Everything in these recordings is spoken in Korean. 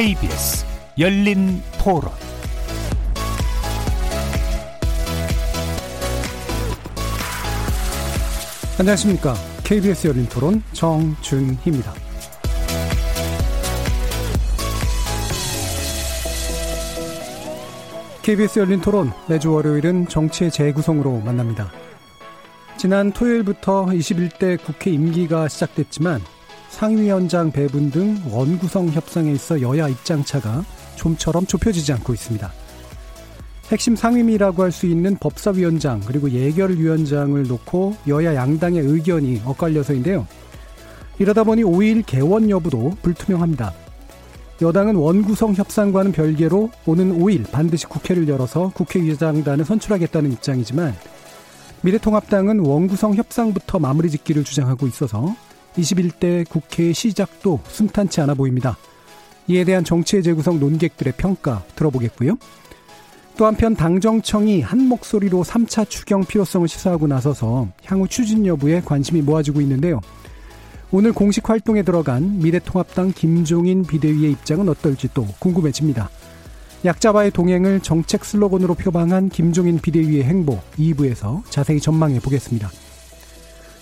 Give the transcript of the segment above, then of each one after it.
KBS 열린 토론 안녕하십니까. KBS 열린 토론 정준희입니다. KBS 열린 토론 매주 월요일은 정치의 재구성으로 만납니다. 지난 토요일부터 21대 국회 임기가 시작됐지만 상임위원장 배분 등 원구성 협상에 있어 여야 입장차가 좀처럼 좁혀지지 않고 있습니다. 핵심 상임위라고 할 수 있는 법사위원장 그리고 예결위원장을 놓고 여야 양당의 의견이 엇갈려서인데요. 이러다 보니 5일 개원 여부도 불투명합니다. 여당은 원구성 협상과는 별개로 오는 5일 반드시 국회를 열어서 국회의장단을 선출하겠다는 입장이지만 미래통합당은 원구성 협상부터 마무리 짓기를 주장하고 있어서 21대 국회의 시작도 순탄치 않아 보입니다. 이에 대한 정치의 재구성 논객들의 평가 들어보겠고요. 또 한편 당정청이 한 목소리로 3차 추경 필요성을 시사하고 나서서 향후 추진 여부에 관심이 모아지고 있는데요. 오늘 공식 활동에 들어간 미래통합당 김종인 비대위의 입장은 어떨지 또 궁금해집니다. 약자와의 동행을 정책 슬로건으로 표방한 김종인 비대위의 행보 2부에서 자세히 전망해 보겠습니다.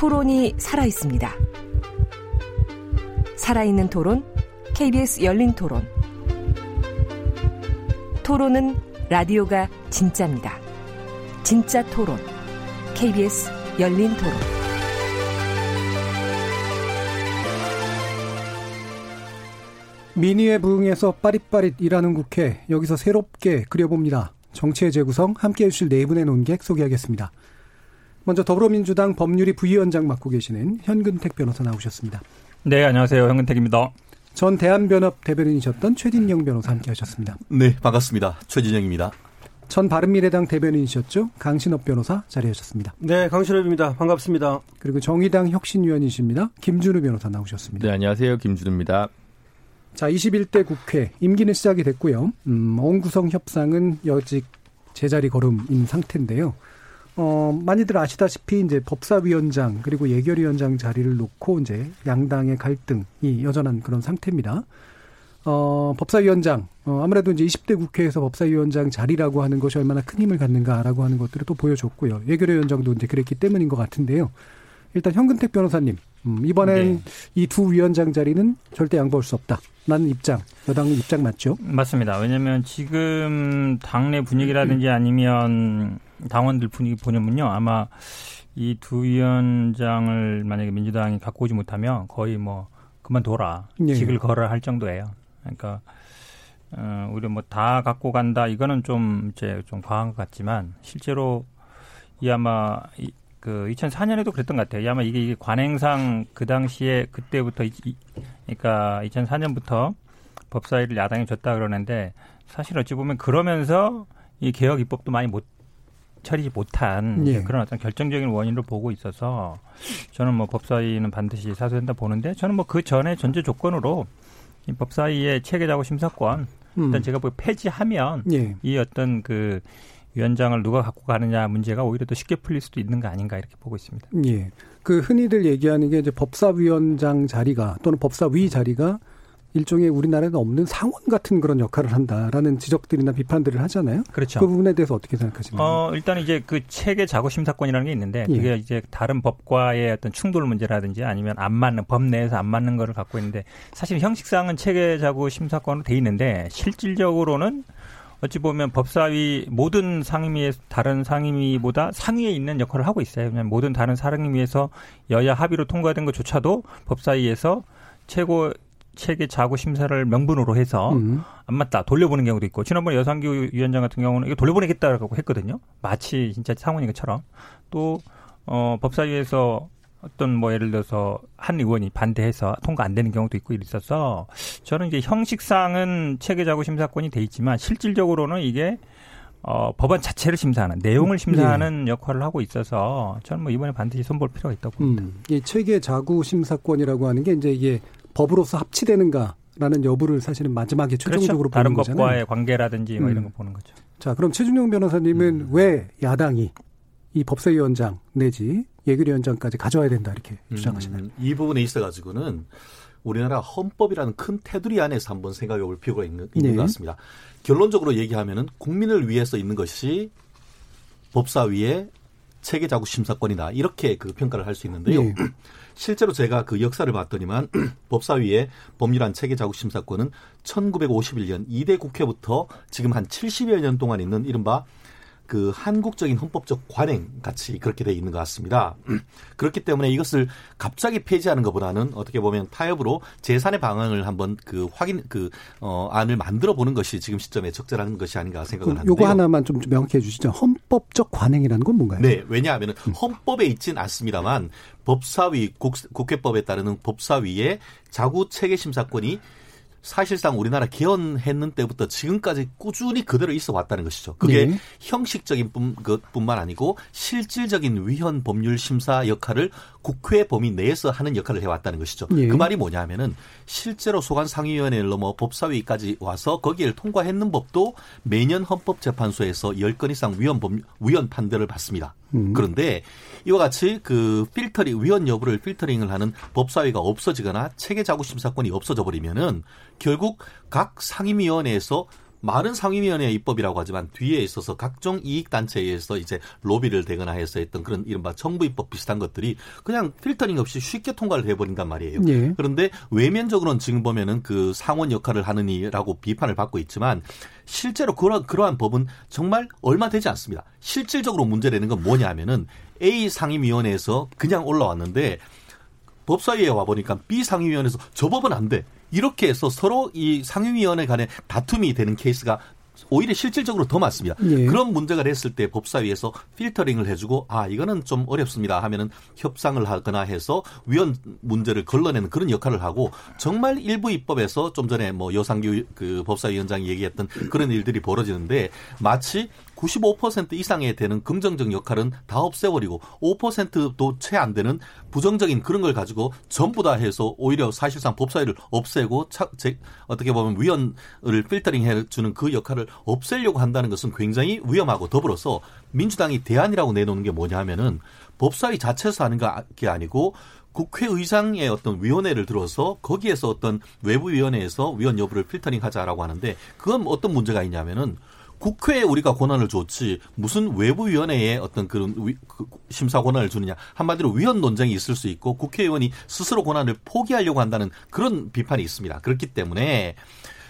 토론이 살아 있습니다. 살아있는 토론, KBS 열린 토론. 토론은 라디오가 진짜입니다. 진짜 토론, KBS 열린 토론. 민의에 부응해서 빠릿빠릿 일하는 국회 여기서 새롭게 그려봅니다. 정치의 재구성 함께해 주실 네 분의 논객 소개하겠습니다. 먼저 더불어민주당 법률위 부위원장 맡고 계시는 현근택 변호사 나오셨습니다. 네, 안녕하세요. 현근택입니다. 전 대한변협 대변인이셨던 최진영 변호사 함께 하셨습니다. 네, 반갑습니다. 최진영입니다. 전 바른미래당 대변인이셨죠? 강신업 변호사 자리하셨습니다. 네, 강신업입니다. 반갑습니다. 그리고 정의당 혁신위원이십니다. 김준우 변호사 나오셨습니다. 네, 안녕하세요. 김준우입니다. 자, 21대 국회 임기는 시작이 됐고요. 음, 원구성 협상은 여직 제자리 걸음인 상태인데요. 어, 많이들 아시다시피 이제 법사위원장 그리고 예결위원장 자리를 놓고 이제 양당의 갈등이 여전한 그런 상태입니다. 어, 법사위원장, 어, 아무래도 이제 20대 국회에서 법사위원장 자리라고 하는 것이 얼마나 큰 힘을 갖는가라고 하는 것들을 또 보여줬고요. 예결위원장도 이제 그랬기 때문인 것 같은데요. 일단 현근택 변호사님, 음, 이번엔 네. 이두 위원장 자리는 절대 양보할 수 없다. 라는 입장, 여당 입장 맞죠? 맞습니다. 왜냐하면 지금 당내 분위기라든지 아니면 당원들 분위기 보냐면요. 아마 이 두 위원장을 만약에 민주당이 갖고 오지 못하면 거의 뭐 그만둬라. 예. 직을 걸어야 할 정도예요. 그러니까 어, 우리 뭐다 갖고 간다. 이거는 좀 이제 좀 과한 것 같지만 실제로 이 아마 이, 그 2004년에도 그랬던 것 같아요. 아마 이게, 이게 관행상 그 당시에 그때부터 이, 그러니까 2004년부터 법사위를 야당이 줬다 그러는데 사실 어찌 보면 그러면서 이 개혁 입법도 많이 못 처리지 못한 예. 그런 어떤 결정적인 원인으로 보고 있어서 저는 뭐 법사위는 반드시 사수된다 보는데 저는 뭐 그 전에 전제 조건으로 이 법사위의 체계자고 심사권 음. 일단 제가 뭐 폐지하면 예. 이 어떤 그 위원장을 누가 갖고 가느냐 문제가 오히려 더 쉽게 풀릴 수도 있는 거 아닌가 이렇게 보고 있습니다. 예. 그 흔히들 얘기하는 게 이제 법사위원장 자리가 또는 법사위 자리가 일종의 우리나라에 없는 상원 같은 그런 역할을 한다라는 지적들이나 비판들을 하잖아요. 그렇죠. 그 부분에 대해서 어떻게 생각하십니까? 어, 일단 이제 그 체계 자구 심사권이라는 게 있는데 예. 그게 이제 다른 법과의 어떤 충돌 문제라든지 아니면 안 맞는 법 내에서 안 맞는 거를 갖고 있는데 사실 형식상은 체계 자구 심사권으로 돼 있는데 실질적으로는 어찌 보면 법사위 모든 상임위에 다른 상임위보다 상위에 있는 역할을 하고 있어요. 그냥 모든 다른 상임위에서 여야 합의로 통과된 것조차도 법사위에서 최고 체계 자구 심사를 명분으로 해서 음. 안 맞다 돌려보는 경우도 있고 지난번 여상규 위원장 같은 경우는 이거 돌려보내겠다라고 했거든요. 마치 진짜 상원인 것처럼 또 어, 법사위에서 어떤 뭐 예를 들어서 한 의원이 반대해서 통과 안 되는 경우도 있고 있어서 저는 이제 형식상은 체계자구 심사권이 돼 있지만 실질적으로는 이게 어, 법안 자체를 심사하는 내용을 심사하는 네. 역할을 하고 있어서 저는 뭐 이번에 반드시 손볼 필요가 있다고 봅니다. 음, 이 체계 자구 심사권이라고 하는 게 이제 이게 법으로서 합치되는가라는 여부를 사실은 마지막에 최종적으로 그렇죠. 다른 거잖아요. 법과의 관계라든지 뭐 음. 이런 거 보는 거죠. 자, 그럼 최준용 변호사님은 음. 왜 야당이 이 법사위원장 내지 예결위원장까지 가져와야 된다 이렇게 음, 주장하시나요? 음, 이 부분에 있어 가지고는 우리나라 헌법이라는 큰 테두리 안에서 한번 생각해 볼 필요가 있는, 있는 네. 것 같습니다. 결론적으로 얘기하면은 국민을 위해서 있는 것이 법사위의 체계자구 심사권이다 이렇게 그 평가를 할 수 있는데요. 네. 실제로 제가 그 역사를 봤더니만 법사위의 법률안 체계 자구 심사권은 1951년 2대 국회부터 지금 한 70여 년 동안 있는 이른바 그 한국적인 헌법적 관행 같이 그렇게 돼 있는 것 같습니다. 그렇기 때문에 이것을 갑자기 폐지하는 것보다는 어떻게 보면 타협으로 재산의 방향을 한번 그 확인 그 어, 안을 만들어 보는 것이 지금 시점에 적절한 것이 아닌가 생각을 하는데요. 요거 하나만 좀 명확해 주시죠. 헌법적 관행이라는 건 뭔가요? 네, 왜냐하면 음. 헌법에 있진 않습니다만 법사위 국, 국회법에 따르는 법사위의 자구 체계 심사권이 사실상 우리나라 개헌했는 때부터 지금까지 꾸준히 그대로 있어 왔다는 것이죠. 그게 네. 형식적인 뿐, 것뿐만 아니고 실질적인 위헌 법률 심사 역할을 국회 범위 내에서 하는 역할을 해왔다는 것이죠. 네. 그 말이 뭐냐면은 실제로 소관 상위위원회를 넘어 법사위까지 와서 거기를 통과했는 법도 매년 헌법재판소에서 10건 이상 위헌 법 위헌 판결을 받습니다. 음. 그런데 이와 같이 그 필터링 위헌 여부를 필터링을 하는 법사위가 없어지거나 체계 자구 심사권이 없어져 버리면은 결국 각 상임위원회에서 많은 상임위원회 입법이라고 하지만 뒤에 있어서 각종 이익단체에서 이제 로비를 대거나 해서 했던 그런 이른바 정부 입법 비슷한 것들이 그냥 필터링 없이 쉽게 통과를 해버린단 말이에요. 예. 그런데 외면적으로는 지금 보면은 그 상원 역할을 하느니라고 비판을 받고 있지만 실제로 그러, 그러한 법은 정말 얼마 되지 않습니다. 실질적으로 문제되는 건 뭐냐 하면은 A 상임위원회에서 그냥 올라왔는데 법사위에 와보니까 B 상임위원회에서 저 법은 안 돼. 이렇게 해서 서로 이 상임위원회 간에 다툼이 되는 케이스가 오히려 실질적으로 더 많습니다. 예. 그런 문제가 됐을 때 법사위에서 필터링을 해주고 아 이거는 좀 어렵습니다 하면은 협상을 하거나 해서 위원 문제를 걸러내는 그런 역할을 하고 정말 일부 입법에서 좀 전에 뭐 여상규 그 법사위원장이 얘기했던 그런 일들이 벌어지는데 마치 95% 이상에 되는 긍정적 역할은 다 없애버리고 5%도 채 안 되는 부정적인 그런 걸 가지고 전부 다 해서 오히려 사실상 법사위를 없애고 차, 제, 어떻게 보면 위원을 필터링 해주는 그 역할을 없애려고 한다는 것은 굉장히 위험하고 더불어서 민주당이 대안이라고 내놓는 게 뭐냐 하면은 법사위 자체에서 하는 게 아니고 국회의장의 어떤 위원회를 들어서 거기에서 어떤 외부위원회에서 위원 여부를 필터링 하자라고 하는데 그건 어떤 문제가 있냐면은 국회에 우리가 권한을 줬지 무슨 외부위원회에 어떤 그런 위, 그 심사 권한을 주느냐 한마디로 위헌 논쟁이 있을 수 있고 국회의원이 스스로 권한을 포기하려고 한다는 그런 비판이 있습니다. 그렇기 때문에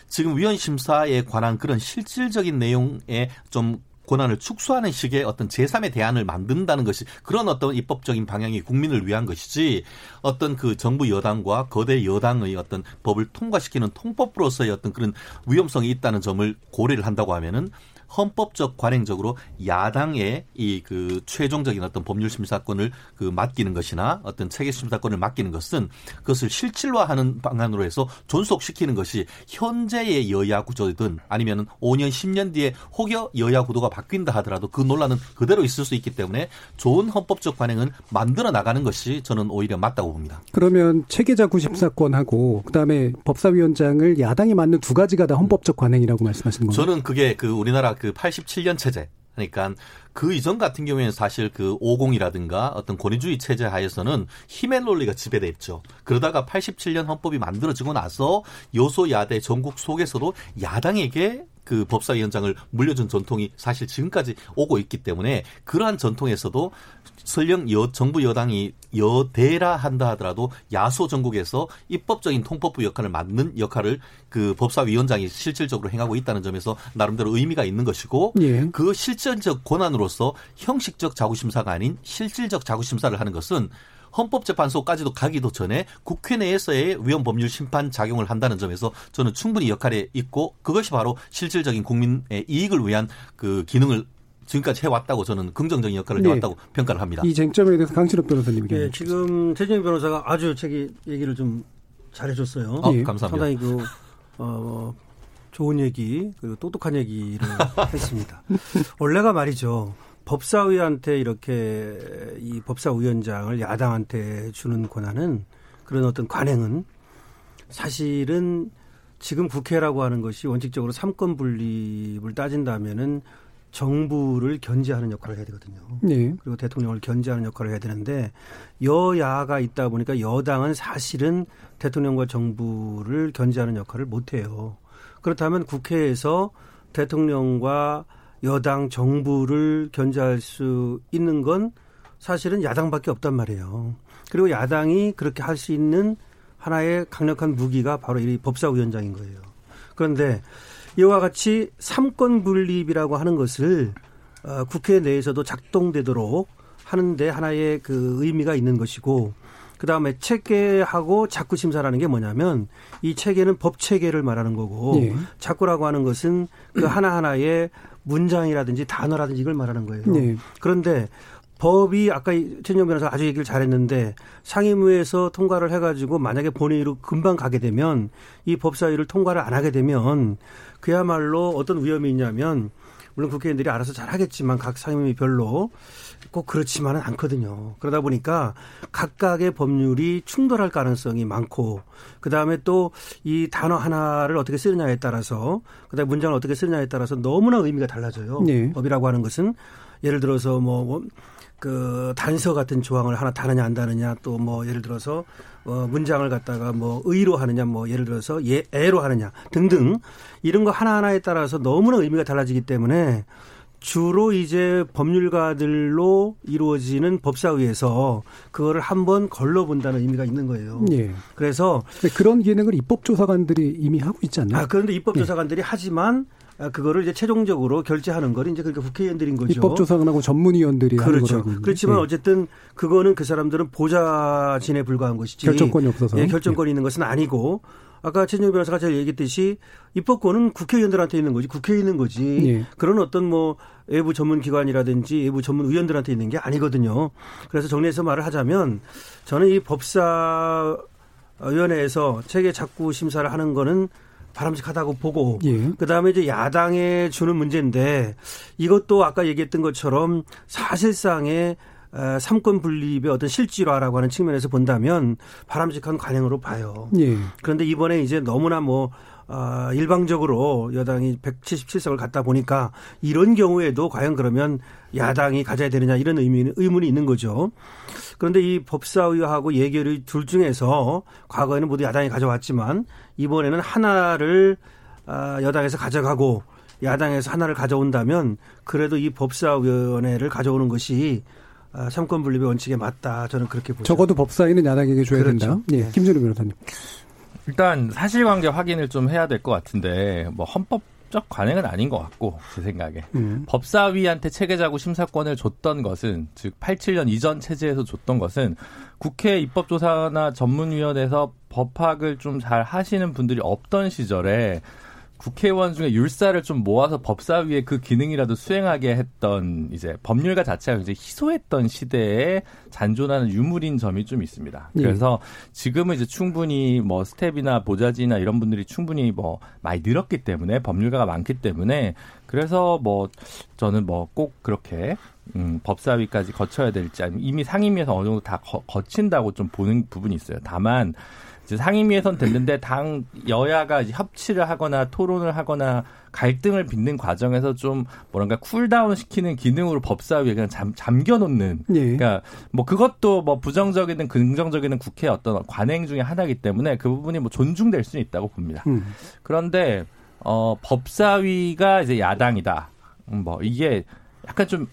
지금 위헌 심사에 관한 그런 실질적인 내용에 좀 권한을 축소하는 식의 어떤 제3의 대안을 만든다는 것이 그런 어떤 입법적인 방향이 국민을 위한 것이지 어떤 그 정부 여당과 거대 여당의 어떤 법을 통과시키는 통법으로서의 어떤 그런 위험성이 있다는 점을 고려를 한다고 하면은 헌법적 관행적으로 야당의 이 그 최종적인 어떤 법률 심사권을 그 맡기는 것이나 어떤 체계 심사권을 맡기는 것은 그것을 실질화하는 방안으로 해서 존속시키는 것이 현재의 여야 구조든 아니면은 5년 10년 뒤에 혹여 여야 구도가 바뀐다 하더라도 그 논란은 그대로 있을 수 있기 때문에 좋은 헌법적 관행은 만들어 나가는 것이 저는 오히려 맞다고 봅니다. 그러면 체계자 구심사권하고 그다음에 법사위원장을 야당이 맡는 두 가지가 다 헌법적 관행이라고 말씀하시는 건가요? 저는 그게 그 우리나라 그 87년 체제 그러니까 그 이전 같은 경우에는 사실 그 50이라든가 어떤 권위주의 체제 하에서는 힘의 논리가 지배돼 있죠. 그러다가 87년 헌법이 만들어지고 나서 여소야대 전국 속에서도 야당에게 그 법사위원장을 물려준 전통이 사실 지금까지 오고 있기 때문에 그러한 전통에서도 설령 여, 정부 여당이 여대라 한다 하더라도 야소 전국에서 입법적인 통법부 역할을 맡는 역할을 그 법사위원장이 실질적으로 행하고 있다는 점에서 나름대로 의미가 있는 것이고 예. 그 실질적 권한으로서 형식적 자구심사가 아닌 실질적 자구심사를 하는 것은 헌법재판소까지도 가기도 전에 국회 내에서의 위헌 법률 심판 작용을 한다는 점에서 저는 충분히 역할에 있고 그것이 바로 실질적인 국민의 이익을 위한 그 기능을 지금까지 해왔다고 저는 긍정적인 역할을 네. 해왔다고 평가를 합니다. 이 쟁점에 대해서 강신업 변호사님이 예, 얘기해 주시죠. 지금 최진영 변호사가 아주 책이 얘기를 좀 잘해줬어요. 어, 예. 감사합니다. 상당히 그 어, 좋은 얘기 그리고 똑똑한 얘기를 했습니다. 원래가 말이죠. 법사위한테 이렇게 이 법사위원장을 야당한테 주는 권한은 그런 어떤 관행은 사실은 지금 국회라고 하는 것이 원칙적으로 삼권 분립을 따진다면은 정부를 견제하는 역할을 해야 되거든요. 네. 그리고 대통령을 견제하는 역할을 해야 되는데 여야가 있다 보니까 여당은 사실은 대통령과 정부를 견제하는 역할을 못 해요. 그렇다면 국회에서 대통령과 여당 정부를 견제할 수 있는 건 사실은 야당밖에 없단 말이에요. 그리고 야당이 그렇게 할 수 있는 하나의 강력한 무기가 바로 이 법사위원장인 거예요. 그런데 이와 같이 삼권 분립이라고 하는 것을 어, 국회 내에서도 작동되도록 하는데 하나의 그 의미가 있는 것이고 그 다음에 체계하고 자꾸 심사라는 게 뭐냐면 이 체계는 법 체계를 말하는 거고 예. 자꾸라고 하는 것은 그 하나하나의 문장이라든지 단어라든지 이걸 말하는 거예요. 네. 그런데 법이 아까 최진영 변호사 아주 얘기를 잘했는데 상임위에서 통과를 해가지고 만약에 본회의로 금방 가게 되면 이 법사위를 통과를 안 하게 되면 그야말로 어떤 위험이 있냐면 물론 국회의원들이 알아서 잘 하겠지만 각 상임위별로 꼭 그렇지만은 않거든요. 그러다 보니까 각각의 법률이 충돌할 가능성이 많고 그 다음에 또 이 단어 하나를 어떻게 쓰느냐에 따라서 그다음에 문장을 어떻게 쓰느냐에 따라서 너무나 의미가 달라져요. 네. 법이라고 하는 것은 예를 들어서 뭐, 뭐, 그 단서 같은 조항을 하나 다느냐 안 다느냐 또 뭐 예를 들어서 어 문장을 갖다가 뭐 의로 하느냐 뭐 예를 들어서 예 애로 하느냐 등등 이런 거 하나하나에 따라서 너무나 의미가 달라지기 때문에 주로 이제 법률가들로 이루어지는 법사위에서 그거를 한번 걸러본다는 의미가 있는 거예요. 예. 그래서 그런 기능을 입법조사관들이 이미 하고 있지 않나요? 아 그런데 입법조사관들이 하지만 아, 그거를 이제 최종적으로 결제하는 건 이제 그러니까 국회의원들인 거죠. 입법조사관하고 전문위원들이 그렇죠. 그렇지만 예. 어쨌든 그거는 그 사람들은 보좌진에 불과한 것이지. 결정권이 없어서. 예, 결정권이 있는 것은 아니고 아까 최진영 변호사가 잘 얘기했듯이 입법권은 국회의원들한테 있는 거지 국회에 있는 거지 예. 그런 어떤 뭐 외부 전문 기관이라든지 외부 전문 의원들한테 있는 게 아니거든요. 그래서 정리해서 말을 하자면 저는 이 법사 위원회에서 체계 작구 심사를 하는 거는 바람직하다고 보고 예. 그다음에 이제 야당에 주는 문제인데 이것도 아까 얘기했던 것처럼 사실상의 어, 삼권 분립의 어떤 실질화라고 하는 측면에서 본다면 바람직한 관행으로 봐요. 예. 그런데 이번에 이제 너무나 뭐 어, 일방적으로 여당이 177석을 갖다 보니까 이런 경우에도 과연 그러면 야당이 가져야 되느냐 이런 의미, 의문이 있는 거죠. 그런데 이 법사위하고 예결위 둘 중에서 과거에는 모두 야당이 가져왔지만 이번에는 하나를 아, 여당에서 가져가고 야당에서 하나를 가져온다면 그래도 이 법사위원회를 가져오는 것이 아, 삼권 분립의 원칙에 맞다. 저는 그렇게 보죠. 적어도 법사위는 야당에게 줘야 그렇죠. 된다. 예. 네. 김준우 변호사님. 일단 사실관계 확인을 좀 해야 될 것 같은데 뭐 헌법 적 관행은 아닌 것 같고 제 생각에 음. 법사위한테 체계자구 심사권을 줬던 것은 즉 87년 이전 체제에서 줬던 것은 국회 입법조사나 전문위원회에서 법학을 좀 잘 하시는 분들이 없던 시절에 국회의원 중에 율사를 좀 모아서 법사위에 그 기능이라도 수행하게 했던 이제 법률가 자체가 굉장히 희소했던 시대에 잔존하는 유물인 점이 좀 있습니다. 예. 그래서 지금은 이제 충분히 뭐 스텝이나 보좌진이나 이런 분들이 충분히 뭐 많이 늘었기 때문에 법률가가 많기 때문에 그래서 뭐 저는 뭐 꼭 그렇게 음, 법사위까지 거쳐야 될지 아니면 이미 상임위에서 어느 정도 다 거, 거친다고 좀 보는 부분이 있어요. 다만 상임위에선 됐는데 당 여야가 이제 협치를 하거나 토론을 하거나 갈등을 빚는 과정에서 좀 뭐랄까 cool down 시키는 기능으로 법사위에 그냥 잠, 잠겨놓는 예. 그러니까 뭐 그것도 뭐 부정적이든 긍정적이든 국회의 어떤 관행 중에 하나이기 때문에 그 부분이 뭐 존중될 수는 있다고 봅니다. 음. 그런데 어 법사위가 이제 야당이다. 음, 뭐 이게 약간 좀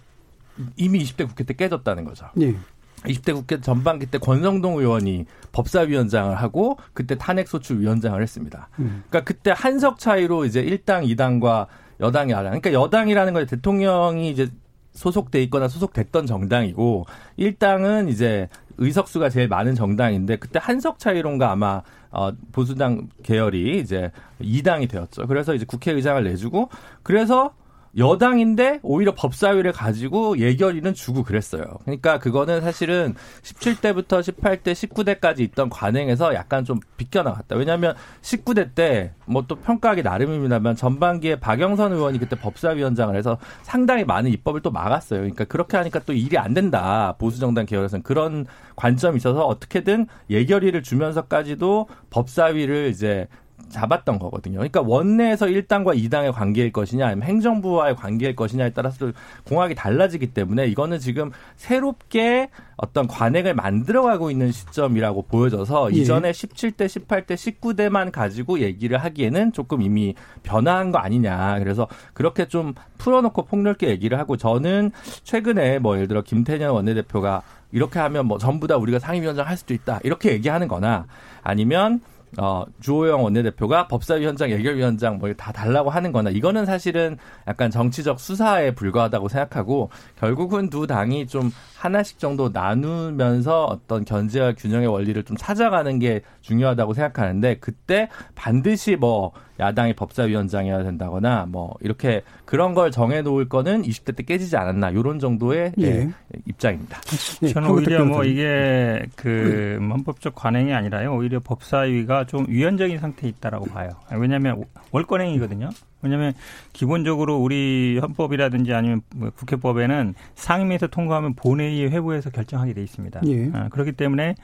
이미 20대 국회 때 깨졌다는 거죠. 예. 20대 국회 전반기 때 권성동 의원이 법사위원장을 하고 그때 탄핵소추위원장을 했습니다. 음. 그러니까 그때 한석 차이로 이제 1당, 2당과 여당, 야당. 그러니까 여당이라는 건 대통령이 이제 소속돼 있거나 소속됐던 정당이고 1당은 이제 의석수가 제일 많은 정당인데 그때 한석 차이론가 아마 어 보수당 계열이 이제 2당이 되었죠. 그래서 이제 국회의장을 내주고 그래서 여당인데 오히려 법사위를 가지고 예결위는 주고 그랬어요. 그러니까 그거는 사실은 17대부터 18대, 19대까지 있던 관행에서 약간 좀 비껴나갔다. 왜냐하면 19대 때 뭐 또 평가하기 나름입니다만 전반기에 박영선 의원이 그때 법사위원장을 해서 상당히 많은 입법을 또 막았어요. 그러니까 그렇게 하니까 또 일이 안 된다. 보수정당 계열에서는 그런 관점이 있어서 어떻게든 예결위를 주면서까지도 법사위를 이제 잡았던 거거든요. 그러니까 원내에서 1당과 2당의 관계일 것이냐 아니면 행정부와의 관계일 것이냐에 따라서 공학이 달라지기 때문에 이거는 지금 새롭게 어떤 관행을 만들어가고 있는 시점이라고 보여져서 예. 이전에 17대, 18대, 19대만 가지고 얘기를 하기에는 조금 이미 변화한 거 아니냐. 그래서 그렇게 좀 풀어놓고 폭넓게 얘기를 하고 저는 최근에 뭐 예를 들어 김태년 원내대표가 이렇게 하면 뭐 전부 다 우리가 상임위원장 할 수도 있다. 이렇게 얘기하는 거나 아니면 어, 주호영 원내대표가 법사위 원장, 예결위원장 뭐 다 달라고 하는 거나 이거는 사실은 약간 정치적 수사에 불과하다고 생각하고 결국은 두 당이 좀 하나씩 정도 나누면서 어떤 견제와 균형의 원리를 좀 찾아가는 게 중요하다고 생각하는데 그때 반드시 뭐 야당이 법사위원장이어야 된다거나 뭐 이렇게 그런 걸 정해 놓을 거는 20대 때 깨지지 않았나 요런 정도의 예. 예, 입장입니다. 예, 저는 오히려 뭐 이게 그 헌법적 관행이 아니라요. 오히려 법사위가 좀 위헌적인 상태에 있다라고 봐요. 왜냐하면 월권행위거든요. 왜냐하면 기본적으로 우리 헌법이라든지 아니면 뭐 국회법에는 상임위에서 통과하면 본회의 회부해서 결정하게 돼 있습니다. 예. 아, 그렇기 때문에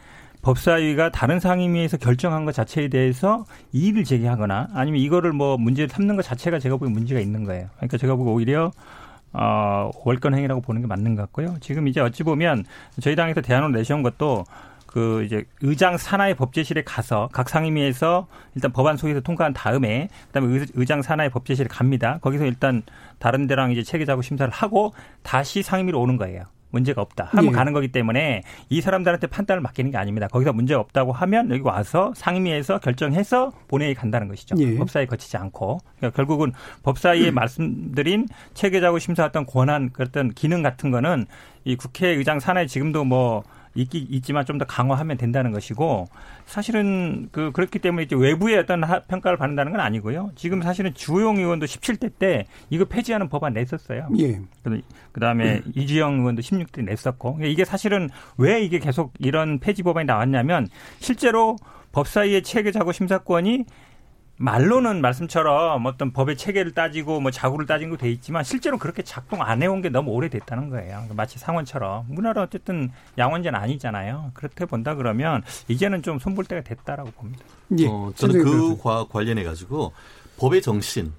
법사위가 다른 상임위에서 결정한 것 자체에 대해서 이의를 제기하거나 아니면 이거를 뭐 문제를 삼는 것 자체가 제가 보기엔 문제가 있는 거예요. 그러니까 제가 보기 오히려 어, 월권 행위라고 보는 게 맞는 것 같고요. 지금 이제 어찌 보면 저희 당에서 대안을 내세운 것도 그 이제 의장 산하의 법제실에 가서 각 상임위에서 일단 법안 소위에서 통과한 다음에 그다음에 의장 산하의 법제실에 갑니다. 거기서 일단 다른 데랑 이제 체계 작업 심사를 하고 다시 상임위로 오는 거예요. 문제가 없다 하면 예. 가는 거기 때문에 이 사람들한테 판단을 맡기는 게 아닙니다. 거기서 문제가 없다고 하면 여기 와서 상임위에서 결정해서 본회의 간다는 것이죠. 예. 법사위 거치지 않고 그러니까 결국은 법사위에 음. 말씀드린 체계자고 심사했던 권한 그랬던 기능 같은 거는 이 국회의장 산하에 지금도 뭐 있기 있지만 좀 더 강화하면 된다는 것이고 사실은 그 그렇기 때문에 이제 외부의 어떤 평가를 받는다는 건 아니고요. 지금 사실은 주호영 의원도 17대 때 이거 폐지하는 법안 냈었어요. 예. 그다음에 음. 이주영 의원도 16대 냈었고 그러니까 이게 사실은 왜 이게 계속 이런 폐지 법안이 나왔냐면 실제로 법사위의 체계자고 심사권이 말로는 말씀처럼 어떤 법의 체계를 따지고 뭐 자구를 따진 거 돼 있지만 실제로 그렇게 작동 안 해온 게 너무 오래됐다는 거예요. 마치 상원처럼 우리나라 어쨌든 양원제는 아니잖아요. 그렇게 본다 그러면 이제는 좀 손볼 때가 됐다라고 봅니다. 예. 어, 저는 그 과 관련해 가지고 법의 정신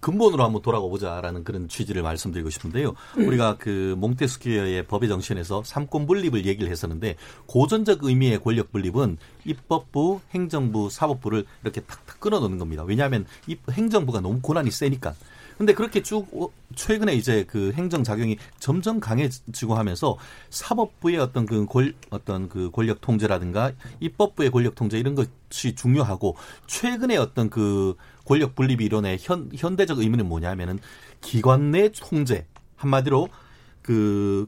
근본으로 한번 돌아가 보자라는 그런 취지를 말씀드리고 싶은데요. 우리가 그 몽테스키어의 법의 정신에서 삼권 분립을 얘기를 했었는데 고전적 의미의 권력 분립은 입법부, 행정부, 사법부를 이렇게 탁탁 끊어놓는 겁니다. 왜냐하면 이 행정부가 너무 권한이 세니까. 근데 그렇게 쭉 최근에 이제 그 행정 작용이 점점 강해지고 하면서 사법부의 어떤 그 권, 어떤 그 권력 통제라든가 입법부의 권력 통제 이런 것이 중요하고 최근에 어떤 그 권력 분립 이론의 현, 현대적 의미는 뭐냐면은 기관 내 통제 한마디로 그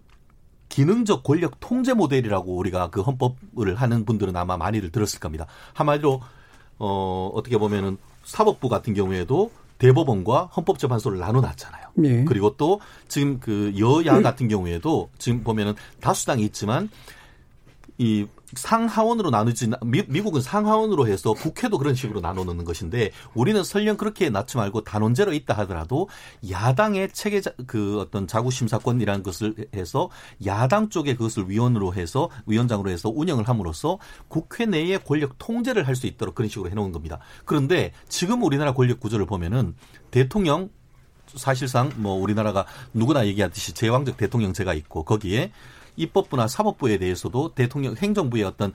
기능적 권력 통제 모델이라고 우리가 그 헌법을 하는 분들은 아마 많이들 들었을 겁니다. 한마디로 어 어떻게 보면은 사법부 같은 경우에도 대법원과 헌법재판소를 나눠놨잖아요. 예. 그리고 또 지금 그 여야 같은 경우에도 지금 보면은 다수당이 있지만 이 상하원으로 나누지 미, 미국은 상하원으로 해서 국회도 그런 식으로 나눠 놓는 것인데 우리는 설령 그렇게 낳지 말고 단원제로 있다 하더라도 야당의 체계 그 어떤 자구 심사권이라는 것을 해서 야당 쪽에 그것을 위원으로 해서 위원장으로 해서 운영을 함으로써 국회 내의 권력 통제를 할 수 있도록 그런 식으로 해 놓은 겁니다. 그런데 지금 우리나라 권력 구조를 보면은 대통령 사실상 뭐 우리나라가 누구나 얘기하듯이 제왕적 대통령제가 있고 거기에 입법부나 사법부에 대해서도 대통령 행정부의 어떤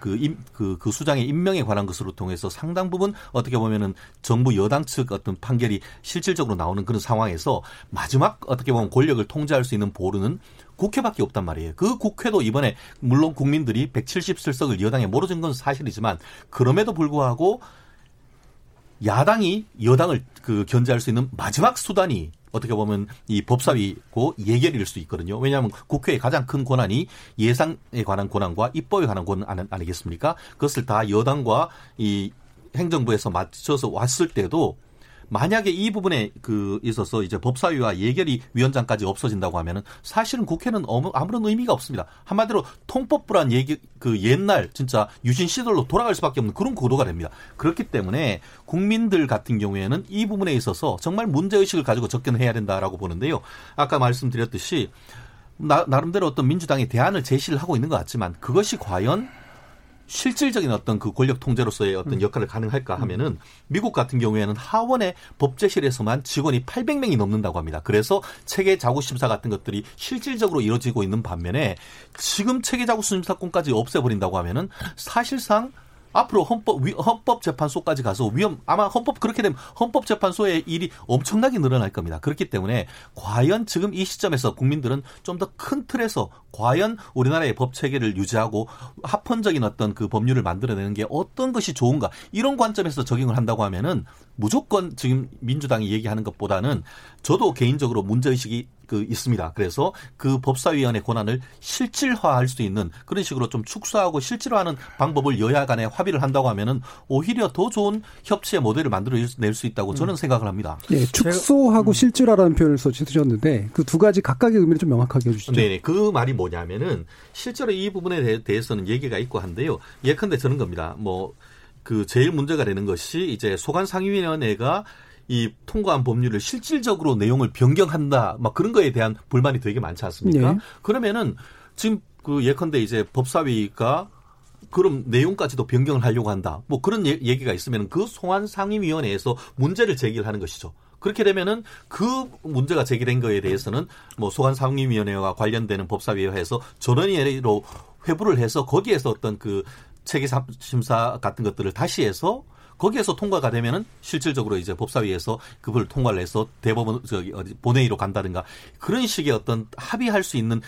그, 그, 그 수장의 임명에 관한 것으로 통해서 상당 부분 어떻게 보면은 정부 여당 측 어떤 판결이 실질적으로 나오는 그런 상황에서 마지막 어떻게 보면 권력을 통제할 수 있는 보루는 국회밖에 없단 말이에요. 그 국회도 이번에 물론 국민들이 177석을 여당에 몰아준 건 사실이지만 그럼에도 불구하고 야당이 여당을 그 견제할 수 있는 마지막 수단이 어떻게 보면 이 법사위고 예결일 수 있거든요. 왜냐하면 국회의 가장 큰 권한이 예상에 관한 권한과 입법에 관한 권한 아니겠습니까? 그것을 다 여당과 이 행정부에서 맞춰서 왔을 때도 만약에 이 부분에 그 있어서 이제 법사위와 예결위 위원장까지 없어진다고 하면은 사실은 국회는 아무런 의미가 없습니다. 한마디로 통법부란 얘기 그 옛날 진짜 유신 시절로 돌아갈 수밖에 없는 그런 구도가 됩니다. 그렇기 때문에 국민들 같은 경우에는 이 부분에 있어서 정말 문제 의식을 가지고 접근해야 된다라고 보는데요. 아까 말씀드렸듯이 나, 나름대로 어떤 민주당이 대안을 제시를 하고 있는 것 같지만 그것이 과연 실질적인 어떤 그 권력 통제로서의 어떤 음. 역할을 가능할까 하면은 미국 같은 경우에는 하원의 법제실에서만 직원이 800명이 넘는다고 합니다. 그래서 체계 자구 심사 같은 것들이 실질적으로 이루어지고 있는 반면에 지금 체계 자구 심사권까지 없애버린다고 하면은 사실상 앞으로 헌법 헌법재판소까지 가서 위험 아마 헌법 그렇게 되면 헌법재판소의 일이 엄청나게 늘어날 겁니다. 그렇기 때문에 과연 지금 이 시점에서 국민들은 좀 더 큰 틀에서 과연 우리나라의 법 체계를 유지하고 합헌적인 어떤 그 법률을 만들어내는 게 어떤 것이 좋은가 이런 관점에서 적용을 한다고 하면은 무조건 지금 민주당이 얘기하는 것보다는 저도 개인적으로 문제의식이 그 있습니다. 그래서 그 법사위원회 권한을 실질화할 수 있는 그런 식으로 좀 축소하고 실질화하는 방법을 여야 간에 합의를 한다고 하면은 오히려 더 좋은 협치의 모델을 만들어낼 수 있다고 저는 음. 생각을 합니다. 네, 축소하고 음. 실질화라는 표현을 써주셨는데 그 두 가지 각각의 의미를 좀 명확하게 해주시죠. 네, 그 말이 뭐냐면은 실제로 이 부분에 대 해서는 얘기가 있고 한데요. 예컨대 저는 겁니다. 뭐 그 제일 문제가 되는 것이 이제 소관 상임위원회가 이 통과한 법률을 실질적으로 내용을 변경한다, 막 그런 거에 대한 불만이 되게 많지 않습니까? 네. 그러면은 지금 그 예컨대 이제 법사위가 그럼 내용까지도 변경을 하려고 한다. 뭐 그런 예, 얘기가 있으면 그 송환 상임위원회에서 문제를 제기를 하는 것이죠. 그렇게 되면은 그 문제가 제기된 거에 대해서는 뭐 소관 상임위원회와 관련되는 법사위에서 전원위로 회부를 해서 거기에서 어떤 그 체계 심사 같은 것들을 다시 해서 거기에서 통과가 되면은 실질적으로 이제 법사위에서 그걸 통과를 해서 대법원 저기 어디 본회의로 간다든가 그런 식의 어떤 합의할 수 있는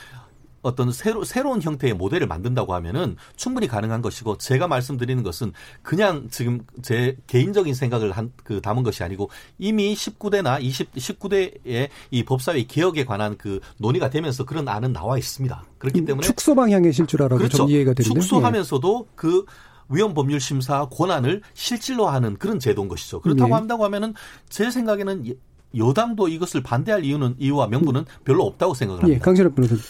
어떤 새로, 새로운 형태의 모델을 만든다고 하면은 충분히 가능한 것이고 제가 말씀드리는 것은 그냥 지금 제 개인적인 생각을 한, 그 담은 것이 아니고 이미 19대나 20, 19대의 이 법사위 개혁에 관한 그 논의가 되면서 그런 안은 나와 있습니다. 그렇기 때문에 축소 방향의 실주라라고 그렇죠. 좀 이해가 되는데 축소하면서도 그 위헌 법률 심사 권한을 실질로 하는 그런 제도인 것이죠. 그렇다고 네. 한다고 하면은 제 생각에는 여당도 이것을 반대할 이유는 이유와 명분은 별로 없다고 생각을 예, 합니다. 예, 강신업 변호사님.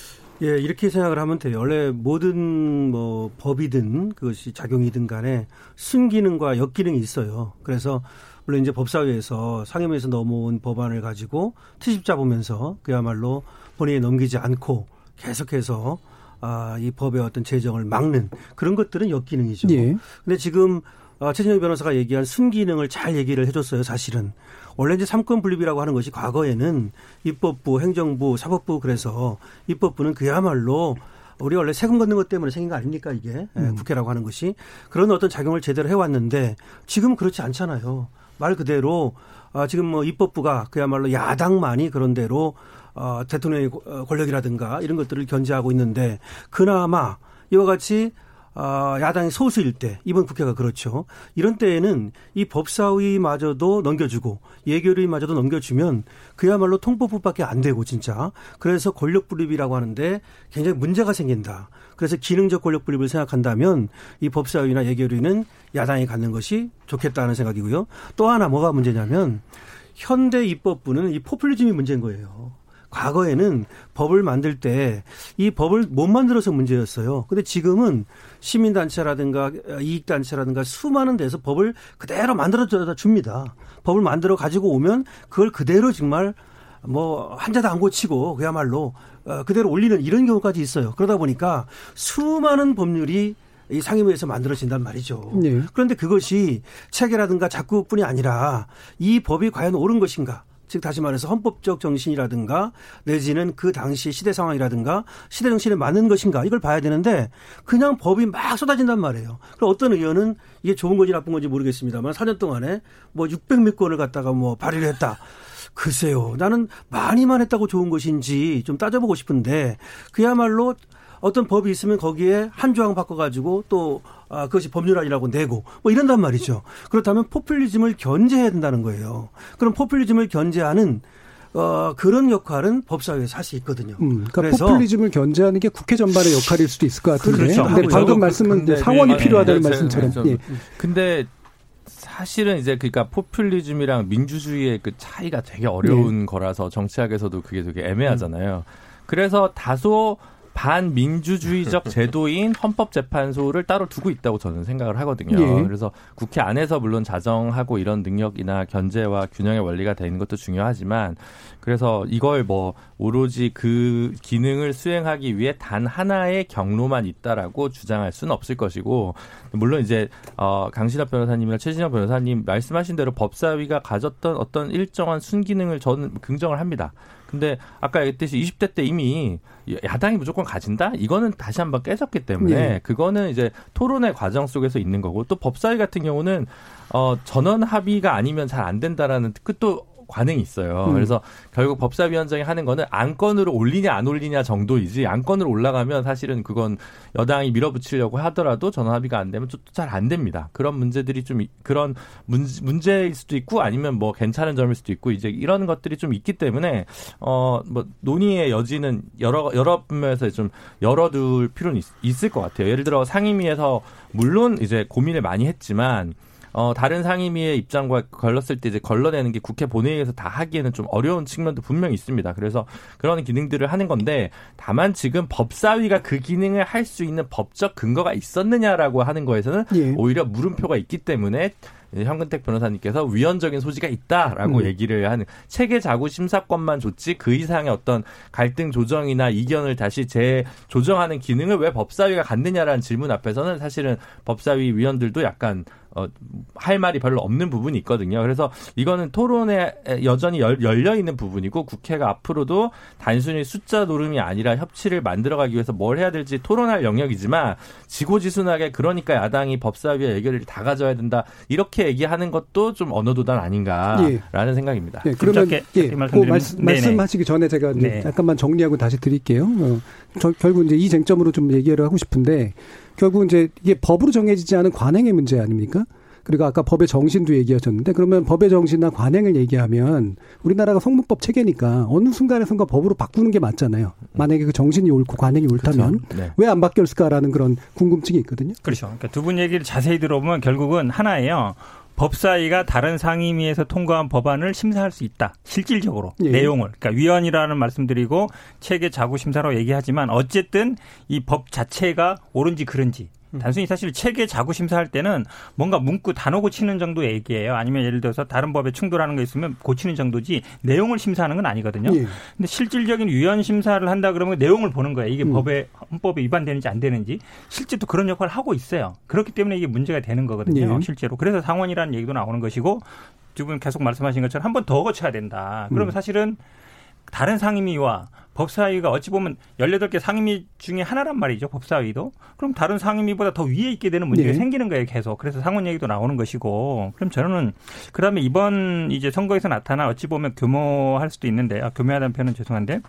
예, 이렇게 생각을 하면 돼요. 원래 모든 뭐 법이든 그것이 작용이든 간에 순기능과 역기능이 있어요. 그래서 물론 이제 법사위에서 상임위에서 넘어온 법안을 가지고 트집 잡으면서 그야말로 본회의에 넘기지 않고 계속해서 아, 이 법의 어떤 제정을 막는 그런 것들은 역기능이죠. 예. 근데 지금 어, 최진영 변호사가 얘기한 순기능을 잘 얘기를 해줬어요. 사실은 원래 이제 삼권 분립이라고 하는 것이 과거에는 입법부, 행정부, 사법부 그래서 입법부는 그야말로 우리 원래 세금 걷는 것 때문에 생긴 거 아닙니까 이게 예, 음. 국회라고 하는 것이 그런 어떤 작용을 제대로 해왔는데 지금은 그렇지 않잖아요. 말 그대로 아, 지금 뭐 입법부가 그야말로 야당만이 그런 대로 어, 대통령의 어, 권력이라든가 이런 것들을 견제하고 있는데 그나마 이와 같이 어, 야당이 소수일 때 이번 국회가 그렇죠. 이런 때에는 이 법사위마저도 넘겨주고 예결위마저도 넘겨주면 그야말로 통법부밖에 안 되고 진짜 그래서 권력 분립이라고 하는데 굉장히 문제가 생긴다. 그래서 기능적 권력 분립을 생각한다면 이 법사위나 예결위는 야당이 갖는 것이 좋겠다는 생각이고요. 또 하나 뭐가 문제냐면 현대 입법부는 이 포퓰리즘이 문제인 거예요. 과거에는 법을 만들 때 이 법을 못 만들어서 문제였어요. 근데 지금은 시민단체라든가 이익단체라든가 수많은 데서 법을 그대로 만들어다 줍니다. 법을 만들어 가지고 오면 그걸 그대로 정말 뭐 한자도 안 고치고 그야말로 어, 그대로 올리는 이런 경우까지 있어요. 그러다 보니까 수많은 법률이 이 상임위에서 만들어진단 말이죠. 네. 그런데 그것이 체계라든가 작구뿐이 아니라 이 법이 과연 옳은 것인가? 즉 다시 말해서 헌법적 정신이라든가 내지는 그 당시 시대 상황이라든가 시대 정신에 맞는 것인가 이걸 봐야 되는데 그냥 법이 막 쏟아진단 말이에요. 그럼 어떤 의원은 이게 좋은 건지 나쁜 건지 모르겠습니다만 4년 동안에 뭐 600몇 건을 갖다가 뭐 발의를 했다. 글쎄요. 나는 많이만 했다고 좋은 것인지 좀 따져보고 싶은데 그야말로 어떤 법이 있으면 거기에 한 조항 바꿔가지고 또 아, 그것이 법률안이라고 내고 뭐 이런단 말이죠. 그렇다면 포퓰리즘을 견제해야 된다는 거예요. 그럼 포퓰리즘을 견제하는 어, 그런 역할은 법사위에서 할수 있거든요. 음, 그러니까 그래서 포퓰리즘을 견제하는 게 국회 전반의 역할일 수도 있을 것 같은데. 그렇죠. 근데 방금 말씀은 상원이 아, 필요하다는 네, 말씀처럼. 네, 예. 근데 사실은 이제 그러니까 포퓰리즘이랑 민주주의의 그 차이가 되게 어려운 네. 거라서 정치학에서도 그게 되게 애매하잖아요. 그래서 다소 반민주주의적 제도인 헌법재판소를 따로 두고 있다고 저는 생각을 하거든요. 예. 그래서 국회 안에서 물론 자정하고 이런 능력이나 견제와 균형의 원리가 되는 것도 중요하지만 그래서 이걸 뭐 오로지 그 기능을 수행하기 위해 단 하나의 경로만 있다라고 주장할 수는 없을 것이고 물론 이제 어 강신업 변호사님이나 최진영 변호사님 말씀하신 대로 법사위가 가졌던 어떤 일정한 순기능을 저는 긍정을 합니다. 근데 아까 얘기했듯이 20대 때 이미 야당이 무조건 가진다? 이거는 다시 한번 깨졌기 때문에 네. 그거는 이제 토론의 과정 속에서 있는 거고 또 법사위 같은 경우는 어 전원 합의가 아니면 잘 안 된다라는 그 또 관행이 있어요. 음. 그래서 결국 법사위원장이 하는 거는 안건으로 올리냐 안 올리냐 정도이지 안건으로 올라가면 사실은 그건 여당이 밀어붙이려고 하더라도 전원 합의가 안 되면 잘 안 됩니다. 그런 문제들이 좀 이- 그런 문제, 문제일 수도 있고 아니면 뭐 괜찮은 점일 수도 있고 이제 이런 것들이 좀 있기 때문에 어 뭐 논의의 여지는 여러 여러 면에서 좀 열어둘 필요는 있, 을 것 같아요. 예를 들어 상임위에서 물론 이제 고민을 많이 했지만 어, 다른 상임위의 입장과 걸렀을 때 이제 걸러내는 게 국회 본회의에서 다 하기에는 좀 어려운 측면도 분명히 있습니다. 그래서 그런 기능들을 하는 건데 다만 지금 법사위가 그 기능을 할 수 있는 법적 근거가 있었느냐라고 하는 거에서는 예. 오히려 물음표가 있기 때문에 현근택 변호사님께서 위헌적인 소지가 있다라고 음. 얘기를 하는 체계 자구 심사권만 좋지 그 이상의 어떤 갈등 조정이나 이견을 다시 재조정하는 기능을 왜 법사위가 갖느냐라는 질문 앞에서는 사실은 법사위 위원들도 약간 어, 할 말이 별로 없는 부분이 있거든요. 그래서 이거는 토론에 여전히 열, 열려 있는 부분이고 국회가 앞으로도 단순히 숫자 노름이 아니라 협치를 만들어가기 위해서 뭘 해야 될지 토론할 영역이지만 지고지순하게 그러니까 야당이 법사위의 예결을 다 가져야 된다 이렇게 얘기하는 것도 좀 언어도단 아닌가라는 생각입니다. 네, 그러면 짧게- 예, 그 말씀. 말씀하시기 전에 제가 네. 약간만 정리하고 다시 드릴게요. 어, 저, 결국 이제 이 쟁점으로 좀 얘기를 하고 싶은데 결국 이제 이게 법으로 정해지지 않은 관행의 문제 아닙니까? 그리고 아까 법의 정신도 얘기하셨는데 그러면 법의 정신이나 관행을 얘기하면 우리나라가 성문법 체계니까 어느 순간에선가 법으로 바꾸는 게 맞잖아요. 만약에 그 정신이 옳고 관행이 옳다면 네. 왜안 바뀌었을까라는 그런 궁금증이 있거든요. 그렇죠. 그러니까 두 분 얘기를 자세히 들어보면 결국은 하나예요. 법사위가 다른 상임위에서 통과한 법안을 심사할 수 있다. 실질적으로 예. 내용을. 그러니까 위헌이라는 말씀드리고 체계 자구 심사라고 얘기하지만 어쨌든 이 법 자체가 옳은지 그른지 단순히 사실 체계 자구 심사할 때는 뭔가 문구 단어 고치는 정도 얘기예요. 아니면 예를 들어서 다른 법에 충돌하는 거 있으면 고치는 정도지 내용을 심사하는 건 아니거든요. 예. 근데 실질적인 위헌 심사를 한다 그러면 내용을 보는 거예요. 이게 음. 법에 헌법에 위반되는지 안 되는지 실제 또 그런 역할을 하고 있어요. 그렇기 때문에 이게 문제가 되는 거거든요. 예. 실제로. 그래서 상원이라는 얘기도 나오는 것이고 두 분 계속 말씀하신 것처럼 한 번 더 거쳐야 된다. 그러면 음. 사실은 다른 상임위와 법사위가 어찌 보면 18개 상임위 중에 하나란 말이죠. 법사위도. 그럼 다른 상임위보다 더 위에 있게 되는 문제가 네. 생기는 거예요. 계속. 그래서 상원 얘기도 나오는 것이고. 그럼 저는 그다음에 이번 이제 선거에서 나타난 어찌 보면 교모할 수도 있는데 아, 교묘하다는 표현은 죄송한데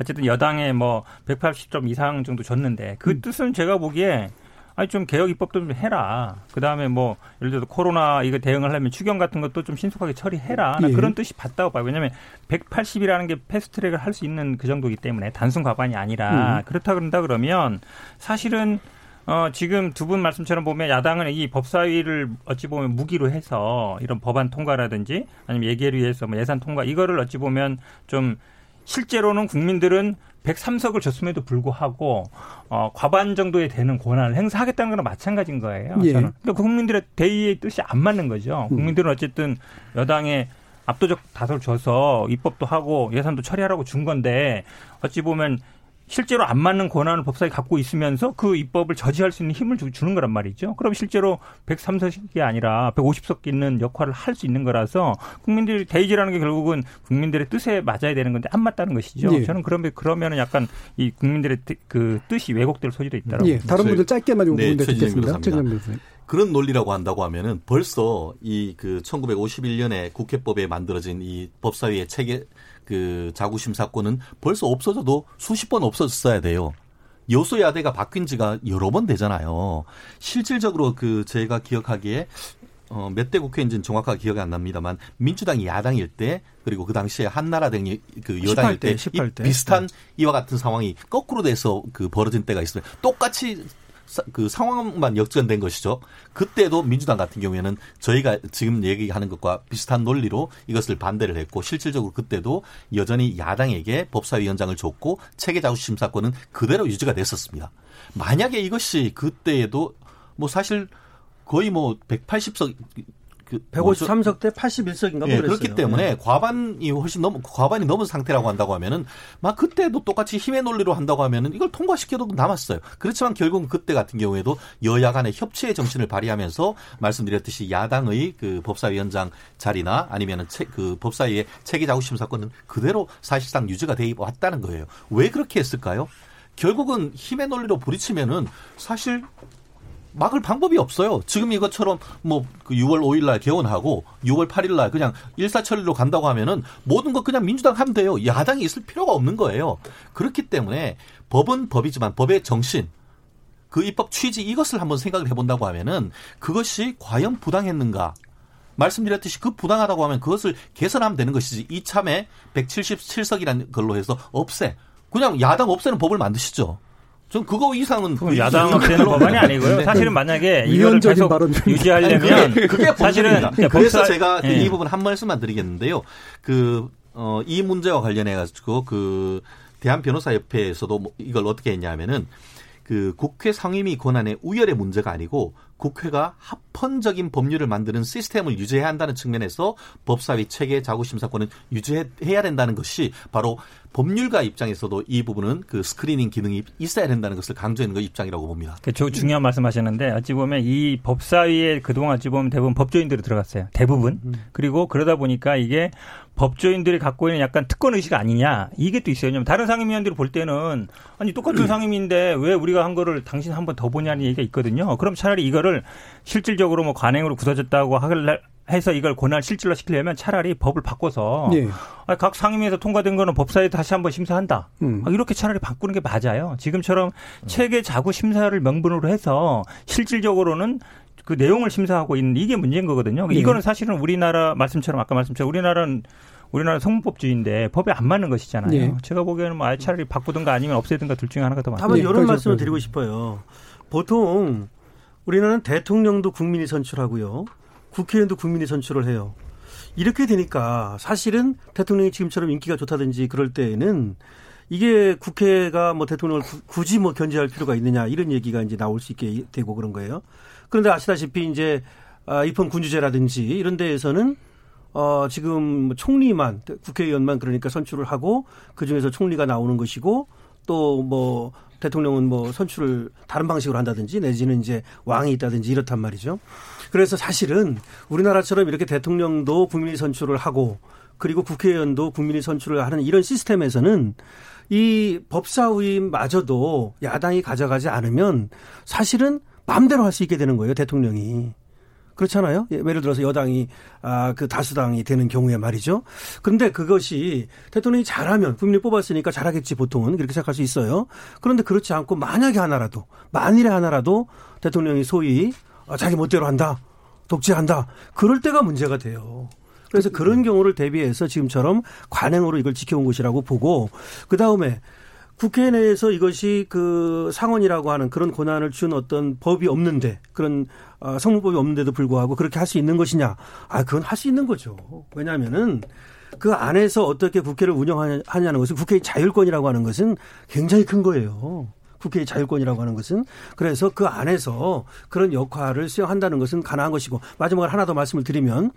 어쨌든 여당에 뭐 180점 이상 정도 줬는데 그 음. 뜻은 제가 보기에 아니 좀 개혁 입법도 좀 해라. 그 다음에 뭐 예를 들어서 코로나 이거 대응을 하려면 추경 같은 것도 좀 신속하게 처리해라. 나 예. 그런 뜻이 맞다고 봐요. 왜냐하면 180이라는 게 패스트트랙을 할 수 있는 그 정도이기 때문에 단순 과반이 아니라 음. 그렇다 그런다 그러면 사실은 어, 지금 두 분 말씀처럼 보면 야당은 이 법사위를 어찌 보면 무기로 해서 이런 법안 통과라든지 아니면 예결 위해서 뭐 예산 통과 이거를 어찌 보면 좀 실제로는 국민들은 103석을 줬음에도 불구하고 어, 과반 정도에 되는 권한을 행사하겠다는 거랑 마찬가지인 거예요. 예. 저는. 그러니까 국민들의 대의의 뜻이 안 맞는 거죠. 음. 국민들은 어쨌든 여당에 압도적 다수를 줘서 입법도 하고 예산도 처리하라고 준 건데 어찌 보면 실제로 안 맞는 권한을 법사위 갖고 있으면서 그 입법을 저지할 수 있는 힘을 주- 주는 거란 말이죠. 그럼 실제로 103석이 아니라 150석 있는 역할을 할 수 있는 거라서 국민들이 대의지라는 게 결국은 국민들의 뜻에 맞아야 되는 건데 안 맞다는 것이죠. 예. 저는 그러면 그러면은 약간 이 국민들의 뜻- 그 뜻이 왜곡될 소지도 있다라고. 예, 다른 분들 짧게만 좀 네, 듣겠습니다. 그런 논리라고 한다고 하면은 벌써 이 그 1951년에 국회법에 만들어진 이 법사위의 체계 그 자구심사권은 벌써 없어져도 수십 번 없어졌어야 돼요. 여소야대가 바뀐 지가 여러 번 되잖아요. 실질적으로 그 제가 기억하기에 어, 몇 대 국회인지는 정확하게 기억이 안 납니다만 민주당이 야당일 때 그리고 그 당시에 한나라 등이 그 여당일 18대, 때, 18대. 이 비슷한 이와 같은 상황이 거꾸로 돼서 그 벌어진 때가 있어요. 똑같이 사, 그 상황만 역전된 것이죠. 그때도 민주당 같은 경우에는 저희가 지금 얘기하는 것과 비슷한 논리로 이것을 반대를 했고 실질적으로 그때도 여전히 야당에게 법사위원장을 줬고 체계자구 심사권은 그대로 유지가 됐었습니다. 만약에 이것이 그때에도 뭐 사실 거의 뭐 180석 그 153석 대 81석인가 예, 그렇기 때문에 네. 과반이 훨씬 넘 과반이 넘은 상태라고 한다고 하면은 막 그때도 똑같이 힘의 논리로 한다고 하면은 이걸 통과시켜도 남았어요. 그렇지만 결국은 그때 같은 경우에도 여야 간의 협치의 정신을 발휘하면서 말씀드렸듯이 야당의 그 법사위원장 자리나 아니면은 체, 그 법사위의 체계 자구 심사권은 그대로 사실상 유지가 돼 왔다는 거예요. 왜 그렇게 했을까요? 결국은 힘의 논리로 부딪히면은 사실 막을 방법이 없어요. 지금 이것처럼 뭐 6월 그 5일 날 개원하고 6월 8일 날 그냥 일사천리로 간다고 하면은 모든 것 그냥 민주당 하면 돼요. 야당이 있을 필요가 없는 거예요. 그렇기 때문에 법은 법이지만 법의 정신 그 입법 취지 이것을 한번 생각을 해본다고 하면은 그것이 과연 부당했는가 말씀드렸듯이 그 부당하다고 하면 그것을 개선하면 되는 것이지 이참에 177석이라는 걸로 해서 없애. 그냥 야당 없애는 법을 만드시죠. 전 그거 이상은 야당 없애는 법안이 아니고요. 네. 사실은 만약에 이거를 계속 유지하려면 그게, 그게 사실은 그래서 법사, 제가 네. 이 부분 한 말씀만 드리겠는데요. 그 어, 이 문제와 관련해 가지고 그 대한 변호사협회에서도 뭐 이걸 어떻게 했냐면은 그 국회 상임위 권한의 우열의 문제가 아니고 국회가 합헌적인 법률을 만드는 시스템을 유지해야 한다는 측면에서 법사위 체계 자구심사권은 유지해야 된다는 것이 바로 법률가 입장에서도 이 부분은 그 스크리닝 기능이 있어야 된다는 것을 강조하는 것 입장이라고 봅니다. 그 중요한 말씀하셨는데 어찌 보면 이 법사위에 그동안 어찌 보면 대부분 법조인들이 들어갔어요. 대부분. 음. 그리고 그러다 보니까 이게 법조인들이 갖고 있는 약간 특권 의식 아니냐 이게 또 있어요. 왜냐면 다른 상임위원들이 볼 때는 아니 똑같은 음. 상임위인데 왜 우리가 한 거를 당신 한 번 더 보냐는 얘기가 있거든요. 그럼 차라리 이 거를 실질적으로 뭐 관행으로 굳어졌다고 하길 해서 이걸 권한 실질로 시키려면 차라리 법을 바꿔서 네. 각 상임위에서 통과된 거는 법사위에 다시 한번 심사한다. 음. 이렇게 차라리 바꾸는 게 맞아요. 지금처럼 체계 자구 심사를 명분으로 해서 실질적으로는 그 내용을 심사하고 있는 이게 문제인 거거든요. 네. 이거는 사실은 우리나라 말씀처럼 아까 말씀처럼 우리나라는 우리나라 성문법주의인데 법에 안 맞는 것이잖아요. 네. 제가 보기에는 뭐 차라리 바꾸든가 아니면 없애든가 둘 중에 하나가 더 맞아요. 다만 이런 네. 말씀을 드리고 싶어요. 보통 우리나라는 대통령도 국민이 선출하고요. 국회의원도 국민이 선출을 해요. 이렇게 되니까 사실은 대통령이 지금처럼 인기가 좋다든지 그럴 때에는 이게 국회가 뭐 대통령을 굳이 뭐 견제할 필요가 있느냐 이런 얘기가 이제 나올 수 있게 되고 그런 거예요. 그런데 아시다시피 이제 아, 입헌 군주제라든지 이런 데에서는 어 지금 총리만 국회의원만 그러니까 선출을 하고 그 중에서 총리가 나오는 것이고 또뭐 대통령은 뭐 선출을 다른 방식으로 한다든지 내지는 이제 왕이 있다든지 이렇단 말이죠. 그래서 사실은 우리나라처럼 이렇게 대통령도 국민이 선출을 하고 그리고 국회의원도 국민이 선출을 하는 이런 시스템에서는 이 법사위마저도 야당이 가져가지 않으면 사실은 마음대로 할 수 있게 되는 거예요, 대통령이. 그렇잖아요. 예, 예를 들어서 여당이 아 그 다수당이 되는 경우에 말이죠. 그런데 그것이 대통령이 잘하면 국민이 뽑았으니까 잘하겠지 보통은 그렇게 생각할 수 있어요. 그런데 그렇지 않고 만약에 하나라도 만일에 하나라도 대통령이 소위 아, 자기 멋대로 한다. 독재한다. 그럴 때가 문제가 돼요. 그래서 그런 경우를 대비해서 지금처럼 관행으로 이걸 지켜온 것이라고 보고 그 다음에 국회 내에서 이것이 그 상원이라고 하는 그런 권한을 준 어떤 법이 없는데 그런 어, 성문법이 없는데도 불구하고 그렇게 할 수 있는 것이냐? 아, 그건 할 수 있는 거죠. 왜냐하면은 그 안에서 어떻게 국회를 운영하냐는 것은 국회의 자율권이라고 하는 것은 굉장히 큰 거예요. 국회의 자율권이라고 하는 것은 그래서 그 안에서 그런 역할을 수행한다는 것은 가능한 것이고 마지막으로 하나 더 말씀을 드리면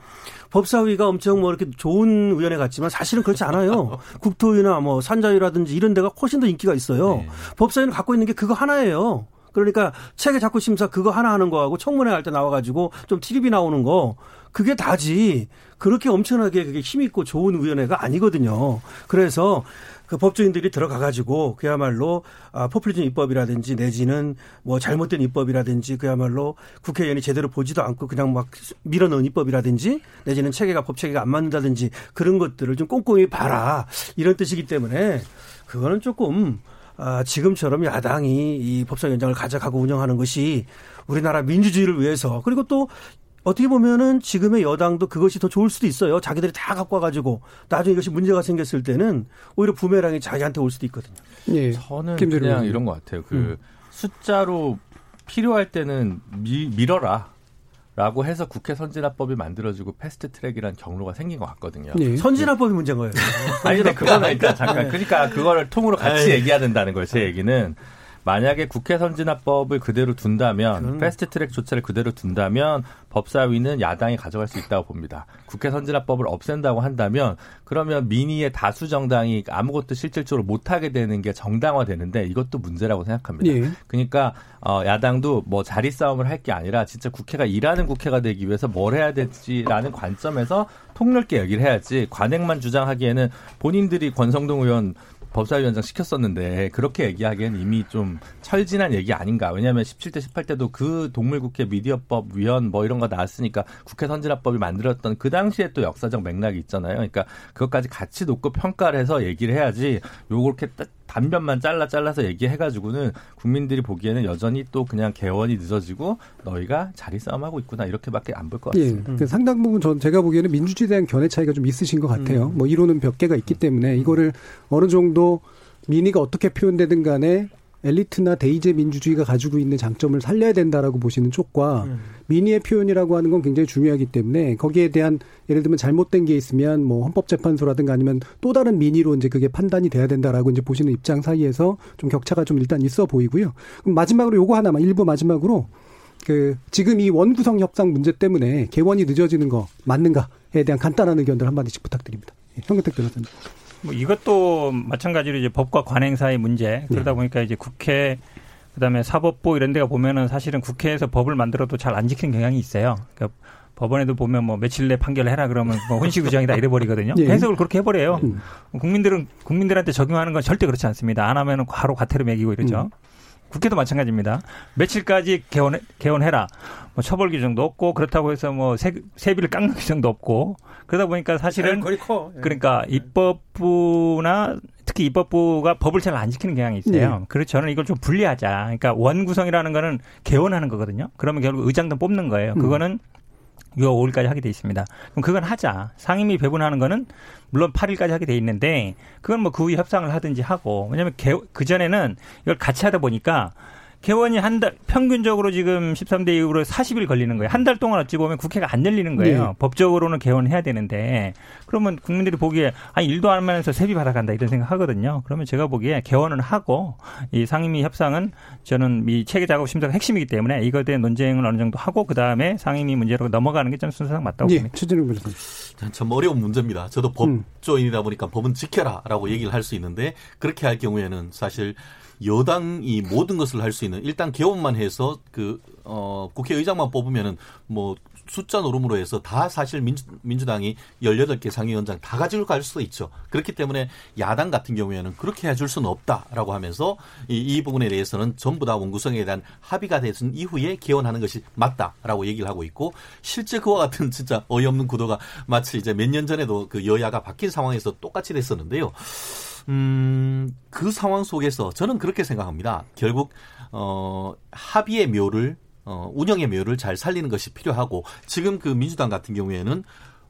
법사위가 엄청 뭐 이렇게 좋은 위원회 같지만 사실은 그렇지 않아요. 국토위나 뭐 산자위라든지 이런 데가 훨씬 더 인기가 있어요. 네. 법사위는 갖고 있는 게 그거 하나예요. 그러니까 책에 자꾸 심사 그거 하나 하는 거하고 청문회 할 때 나와가지고 좀 TV비 나오는 거 그게 다지 그렇게 엄청나게 그게 힘 있고 좋은 위원회가 아니거든요. 그래서 그 법조인들이 들어가 가지고 그야말로 아 포퓰리즘 입법이라든지 내지는 뭐 잘못된 입법이라든지 그야말로 국회의원이 제대로 보지도 않고 그냥 막 밀어넣은 입법이라든지 내지는 체계가 법 체계가 안 맞는다든지 그런 것들을 좀 꼼꼼히 봐라. 이런 뜻이기 때문에 그거는 조금 아, 지금처럼 야당이 이 법사위원장을 가져가고 운영하는 것이 우리나라 민주주의를 위해서 그리고 또 어떻게 보면은 지금의 여당도 그것이 더 좋을 수도 있어요. 자기들이 다 갖고 와가지고 나중에 이것이 문제가 생겼을 때는 오히려 부메랑이 자기한테 올 수도 있거든요. 예. 저는 그냥 이런 것 같아요. 그 음. 숫자로 필요할 때는 미, 밀어라. 라고 해서 국회 선진화법이 만들어지고 fast track이라는 경로가 생긴 것 같거든요. 네. 선진화법이 문제인 거예요. 아니, 근데 그거는 일단 잠깐. 그러니까 그거를 통으로 같이 에이. 얘기해야 된다는 거예요, 제 얘기는. 만약에 국회 선진화법을 그대로 둔다면 패스트 트랙 조차를 그대로 둔다면 법사위는 야당이 가져갈 수 있다고 봅니다. 국회 선진화법을 없앤다고 한다면 그러면 민의의 다수 정당이 아무것도 실질적으로 못하게 되는 게 정당화되는데 이것도 문제라고 생각합니다. 예. 그러니까 어, 야당도 뭐 자리 싸움을 할 게 아니라 진짜 국회가 일하는 국회가 되기 위해서 뭘 해야 될지라는 관점에서 폭넓게 얘기를 해야지 관행만 주장하기에는 본인들이 권성동 의원 법사위원장 시켰었는데 그렇게 얘기하기에는 이미 좀 철진한 얘기 아닌가. 왜냐하면 17대 18대도 그 동물국회 미디어법 위원 뭐 이런 거 나왔으니까 국회 선진화법이 만들었던 그 당시에 또 역사적 맥락이 있잖아요. 그러니까 그것까지 같이 놓고 평가를 해서 얘기를 해야지 요렇게 딱 단변만 잘라 잘라서 얘기해가지고는 국민들이 보기에는 여전히 또 그냥 개원이 늦어지고 너희가 자리 싸움하고 있구나 이렇게밖에 안 볼것 예. 같습니다. 그 상당 부분 전 제가 보기에는 민주주의에 대한 견해 차이가 좀 있으신 것 같아요. 뭐 이론은 몇 개가 있기 때문에 이거를 어느 정도 민의가 어떻게 표현되든 간에 엘리트나 대의제 민주주의가 가지고 있는 장점을 살려야 된다라고 보시는 쪽과 민의의 표현이라고 하는 건 굉장히 중요하기 때문에 거기에 대한 예를 들면 잘못된 게 있으면 뭐 헌법재판소라든가 아니면 또 다른 민의로 이제 그게 판단이 돼야 된다라고 이제 보시는 입장 사이에서 좀 격차가 좀 일단 있어 보이고요. 그럼 마지막으로 요거 하나만 일부 마지막으로 그 지금 이 원구성 협상 문제 때문에 개원이 늦어지는 거 맞는가에 대한 간단한 의견들 한 마디씩 부탁드립니다. 예, 현근택 변호사님. 뭐 이것도 마찬가지로 이제 법과 관행사의 문제 그러다 보니까 이제 국회 그다음에 사법부 이런 데가 보면은 사실은 국회에서 법을 만들어도 잘 안 지키는 경향이 있어요. 그러니까 법원에도 보면 뭐 며칠 내 판결을 해라 그러면 뭐 혼시구정이다 이래버리거든요. 예. 해석을 그렇게 해버려요. 음. 국민들은 국민들한테 적용하는 건 절대 그렇지 않습니다. 안 하면 은 바로 과태료 매기고 이러죠. 음. 국회도 마찬가지입니다. 며칠까지 개원 개원해라. 뭐 처벌 규정도 없고 그렇다고 해서 뭐 세, 세비를 깎는 규정도 없고 그러다 보니까 사실은 커. 예. 그러니까 입법부나 특히 입법부가 법을 잘 안 지키는 경향이 있어요. 네. 그래서 저는 이걸 좀 분리하자. 그러니까 원구성이라는 거는 개원하는 거거든요. 그러면 결국 의장단 뽑는 거예요. 음. 그거는 6월 5일까지 하게 돼 있습니다. 그럼 그건 하자. 상임위 배분하는 거는 물론 8일까지 하게 돼 있는데 그건 뭐 그 후에 협상을 하든지 하고 왜냐하면 그 전에는 이걸 같이 하다 보니까 개원이 한 달, 평균적으로 지금 13대 이후로 40일 걸리는 거예요. 한 달 동안 어찌 보면 국회가 안 열리는 거예요. 네. 법적으로는 개원해야 되는데, 그러면 국민들이 보기에, 아, 일도 안 하면서 세비 받아간다 이런 생각 하거든요. 그러면 제가 보기에 개원은 하고, 이 상임위 협상은 저는 이 체계 작업 심사가 핵심이기 때문에 이거에 대한 논쟁을 어느 정도 하고, 그 다음에 상임위 문제로 넘어가는 게 저는 순서상 맞다고 예, 봅니다. 최진욱 변호사님. 참 어려운 문제입니다. 저도 음. 법조인이다 보니까 법은 지켜라라고 얘기를 할 수 있는데 그렇게 할 경우에는 사실 여당이 모든 것을 할 수 있는 일단 개원만 해서 그 어, 국회의장만 뽑으면은 뭐 숫자 노름으로 해서 다 사실 민주, 민주당이 18개 상위원장 다 가지고 갈 수도 있죠. 그렇기 때문에 야당 같은 경우에는 그렇게 해줄 수는 없다라고 하면서 이, 이 부분에 대해서는 전부 다 원구성에 대한 합의가 된 이후에 개원하는 것이 맞다라고 얘기를 하고 있고 실제 그와 같은 진짜 어이없는 구도가 마치 이제 몇 년 전에도 그 여야가 바뀐 상황에서 똑같이 됐었는데요. 음, 그 상황 속에서 저는 그렇게 생각합니다. 결국, 어, 합의의 묘를, 어, 운영의 묘를 잘 살리는 것이 필요하고, 지금 그 민주당 같은 경우에는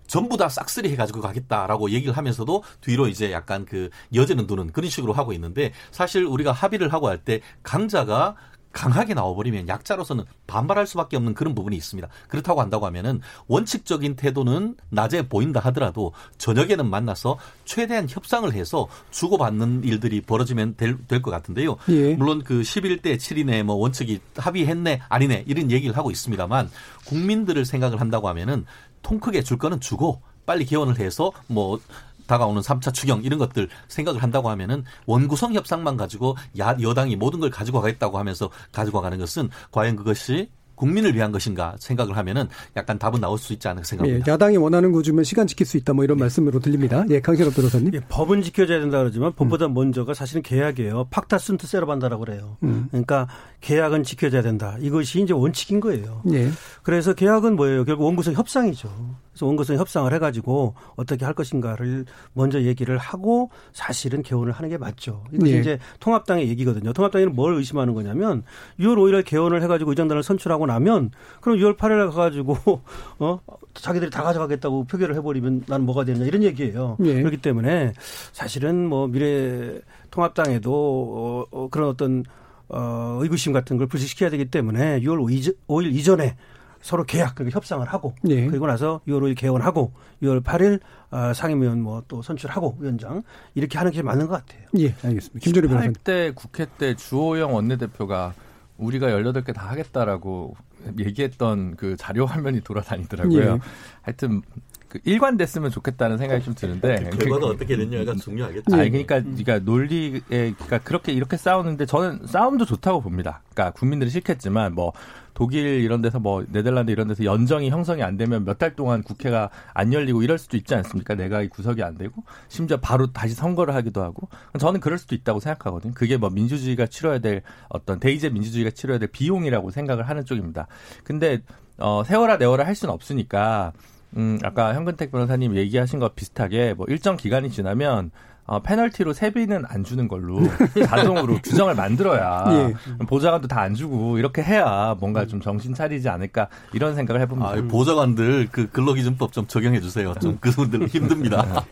전부 다 싹쓸이 해가지고 가겠다라고 얘기를 하면서도 뒤로 이제 약간 그 여제는 두는 그런 식으로 하고 있는데 사실 우리가 합의를 하고 할 때 강자가 강하게 나와버리면 약자로서는 반발할 수밖에 없는 그런 부분이 있습니다. 그렇다고 한다고 하면은 원칙적인 태도는 낮에 보인다 하더라도 저녁에는 만나서 최대한 협상을 해서 주고받는 일들이 벌어지면 될 것 같은데요. 예. 물론 그 11대 7인의 뭐 원칙이 합의했네 아니네 이런 얘기를 하고 있습니다만 국민들을 생각을 한다고 하면은 통 크게 줄 거는 주고 빨리 개원을 해서 뭐 다가오는 3차 추경 이런 것들 생각을 한다고 하면은 원구성 협상만 가지고 야, 여당이 모든 걸 가지고 가겠다고 하면서 가지고 가는 것은 과연 그것이 국민을 위한 것인가 생각을 하면은 약간 답은 나올 수 있지 않을까 예, 생각합니다. 야당이 원하는 구주면 시간 지킬 수 있다 뭐 이런 말씀으로 들립니다. 예, 강신업 변호사님. 예, 법은 지켜져야 된다 그러지만 법보다 먼저가 사실은 계약이에요. 팍타 순트 세러반다라고 그래요. 음. 그러니까 계약은 지켜져야 된다. 이것이 이제 원칙인 거예요. 예. 그래서 계약은 뭐예요? 결국 원구성 협상이죠. 그래서 원구성 협상을 해가지고 어떻게 할 것인가를 먼저 얘기를 하고 사실은 개원을 하는 게 맞죠. 이것이 예. 이제 통합당의 얘기거든요. 통합당에는 뭘 의심하는 거냐면 6월 5일에 개원을 해가지고 의장단을 선출하고 나면 그럼 6월 8일에 가가지고 어 자기들이 다 가져가겠다고 표결을 해버리면 나는 뭐가 되느냐 이런 얘기예요. 예. 그렇기 때문에 사실은 뭐 미래 통합당에도 어, 어, 그런 어떤 어, 의구심 같은 걸 불식시켜야 되기 때문에 6월 5일 이전에 서로 계약 그리고 협상을 하고 예. 그리고 나서 6월 5일 개원하고 6월 8일 어, 상임위원 뭐 또 선출하고 위원장 이렇게 하는 게 맞는 것 같아요. 예, 알겠습니다. 김준일 변호사님. 때 국회 때 주호영 원내대표가 우리가 18개 다 하겠다라고 얘기했던 그 자료 화면이 돌아다니더라고요. 예. 하여튼 그 일관됐으면 좋겠다는 생각이 좀 드는데 그 결과가 그, 어떻게 됐냐가 중요하겠죠. 아니 그러니까 그러니까 논리에 그러니까 그렇게 이렇게 싸우는데 저는 싸움도 좋다고 봅니다. 그러니까 국민들이 싫겠지만 뭐 독일 이런 데서 뭐 네덜란드 이런 데서 연정이 형성이 안 되면 몇 달 동안 국회가 안 열리고 이럴 수도 있지 않습니까? 내각이 구석이 안 되고 심지어 바로 다시 선거를 하기도 하고 저는 그럴 수도 있다고 생각하거든요. 그게 뭐 민주주의가 치러야 될 어떤 대의제 민주주의가 치러야 될 비용이라고 생각을 하는 쪽입니다. 근데 어 세월아 내월아 할 수는 없으니까 음, 아까 현근택 변호사님 얘기하신 것 비슷하게 뭐 일정 기간이 지나면 어, 페널티로 세비는 안 주는 걸로 자동으로 규정을 만들어야 예. 보좌관도 다 안 주고 이렇게 해야 뭔가 좀 정신 차리지 않을까 이런 생각을 해봅니다. 아, 보좌관들 그 근로기준법 좀 적용해 주세요. 좀 그분들 힘듭니다.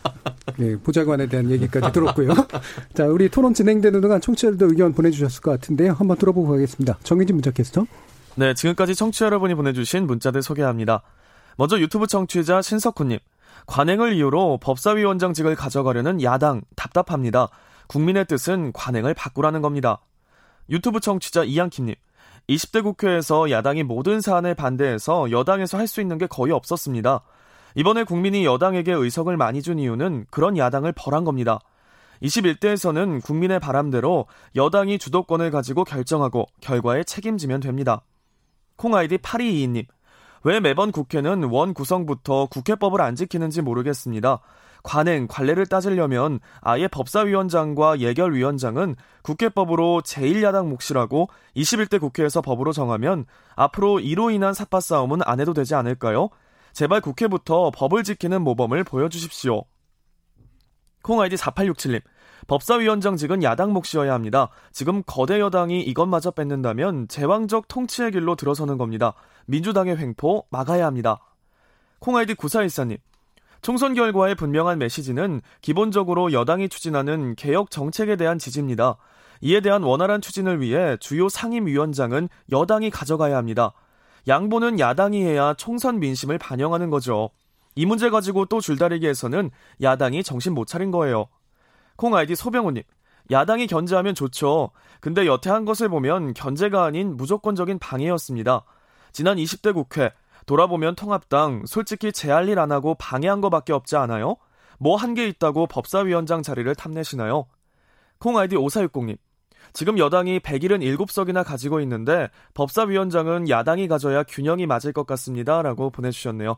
네, 보좌관에 대한 얘기까지 들었고요. 자, 우리 토론 진행되는 동안 청취자들도 의견 보내주셨을 것 같은데요. 한번 들어보고 가겠습니다. 정혜진 문자 캐스터. 네, 지금까지 청취자 여러분이 보내주신 문자들 소개합니다. 먼저 유튜브 청취자 신석훈님. 관행을 이유로 법사위원장직을 가져가려는 야당 답답합니다. 국민의 뜻은 관행을 바꾸라는 겁니다. 유튜브 청취자 이양킴님. 20대 국회에서 야당이 모든 사안에 반대해서 여당에서 할 수 있는 게 거의 없었습니다. 이번에 국민이 여당에게 의석을 많이 준 이유는 그런 야당을 벌한 겁니다. 21대에서는 국민의 바람대로 여당이 주도권을 가지고 결정하고 결과에 책임지면 됩니다. 콩아이디 8222님. 왜 매번 국회는 원 구성부터 국회법을 안 지키는지 모르겠습니다. 관행, 관례를 따지려면 아예 법사위원장과 예결위원장은 국회법으로 제1야당 몫이라고 21대 국회에서 법으로 정하면 앞으로 이로 인한 사파 싸움은 안 해도 되지 않을까요? 제발 국회부터 법을 지키는 모범을 보여주십시오. 콩아이디 4867님. 법사위원장직은 야당 몫이어야 합니다. 지금 거대 여당이 이것마저 뺏는다면 제왕적 통치의 길로 들어서는 겁니다. 민주당의 횡포 막아야 합니다. 콩아이디 9414님. 총선 결과의 분명한 메시지는 기본적으로 여당이 추진하는 개혁 정책에 대한 지지입니다. 이에 대한 원활한 추진을 위해 주요 상임위원장은 여당이 가져가야 합니다. 양보는 야당이 해야 총선 민심을 반영하는 거죠. 이 문제 가지고 또 줄다리기 해서는 야당이 정신 못 차린 거예요. 콩 아이디 소병호님. 야당이 견제하면 좋죠. 근데 여태 한 것을 보면 견제가 아닌 무조건적인 방해였습니다. 지난 20대 국회 돌아보면 통합당 솔직히 제 할 일 안 하고 방해한 거밖에 없지 않아요? 뭐 한 게 있다고 법사위원장 자리를 탐내시나요? 콩 아이디 5460님. 지금 여당이 177석이나 가지고 있는데 법사위원장은 야당이 가져야 균형이 맞을 것 같습니다. 라고 보내주셨네요.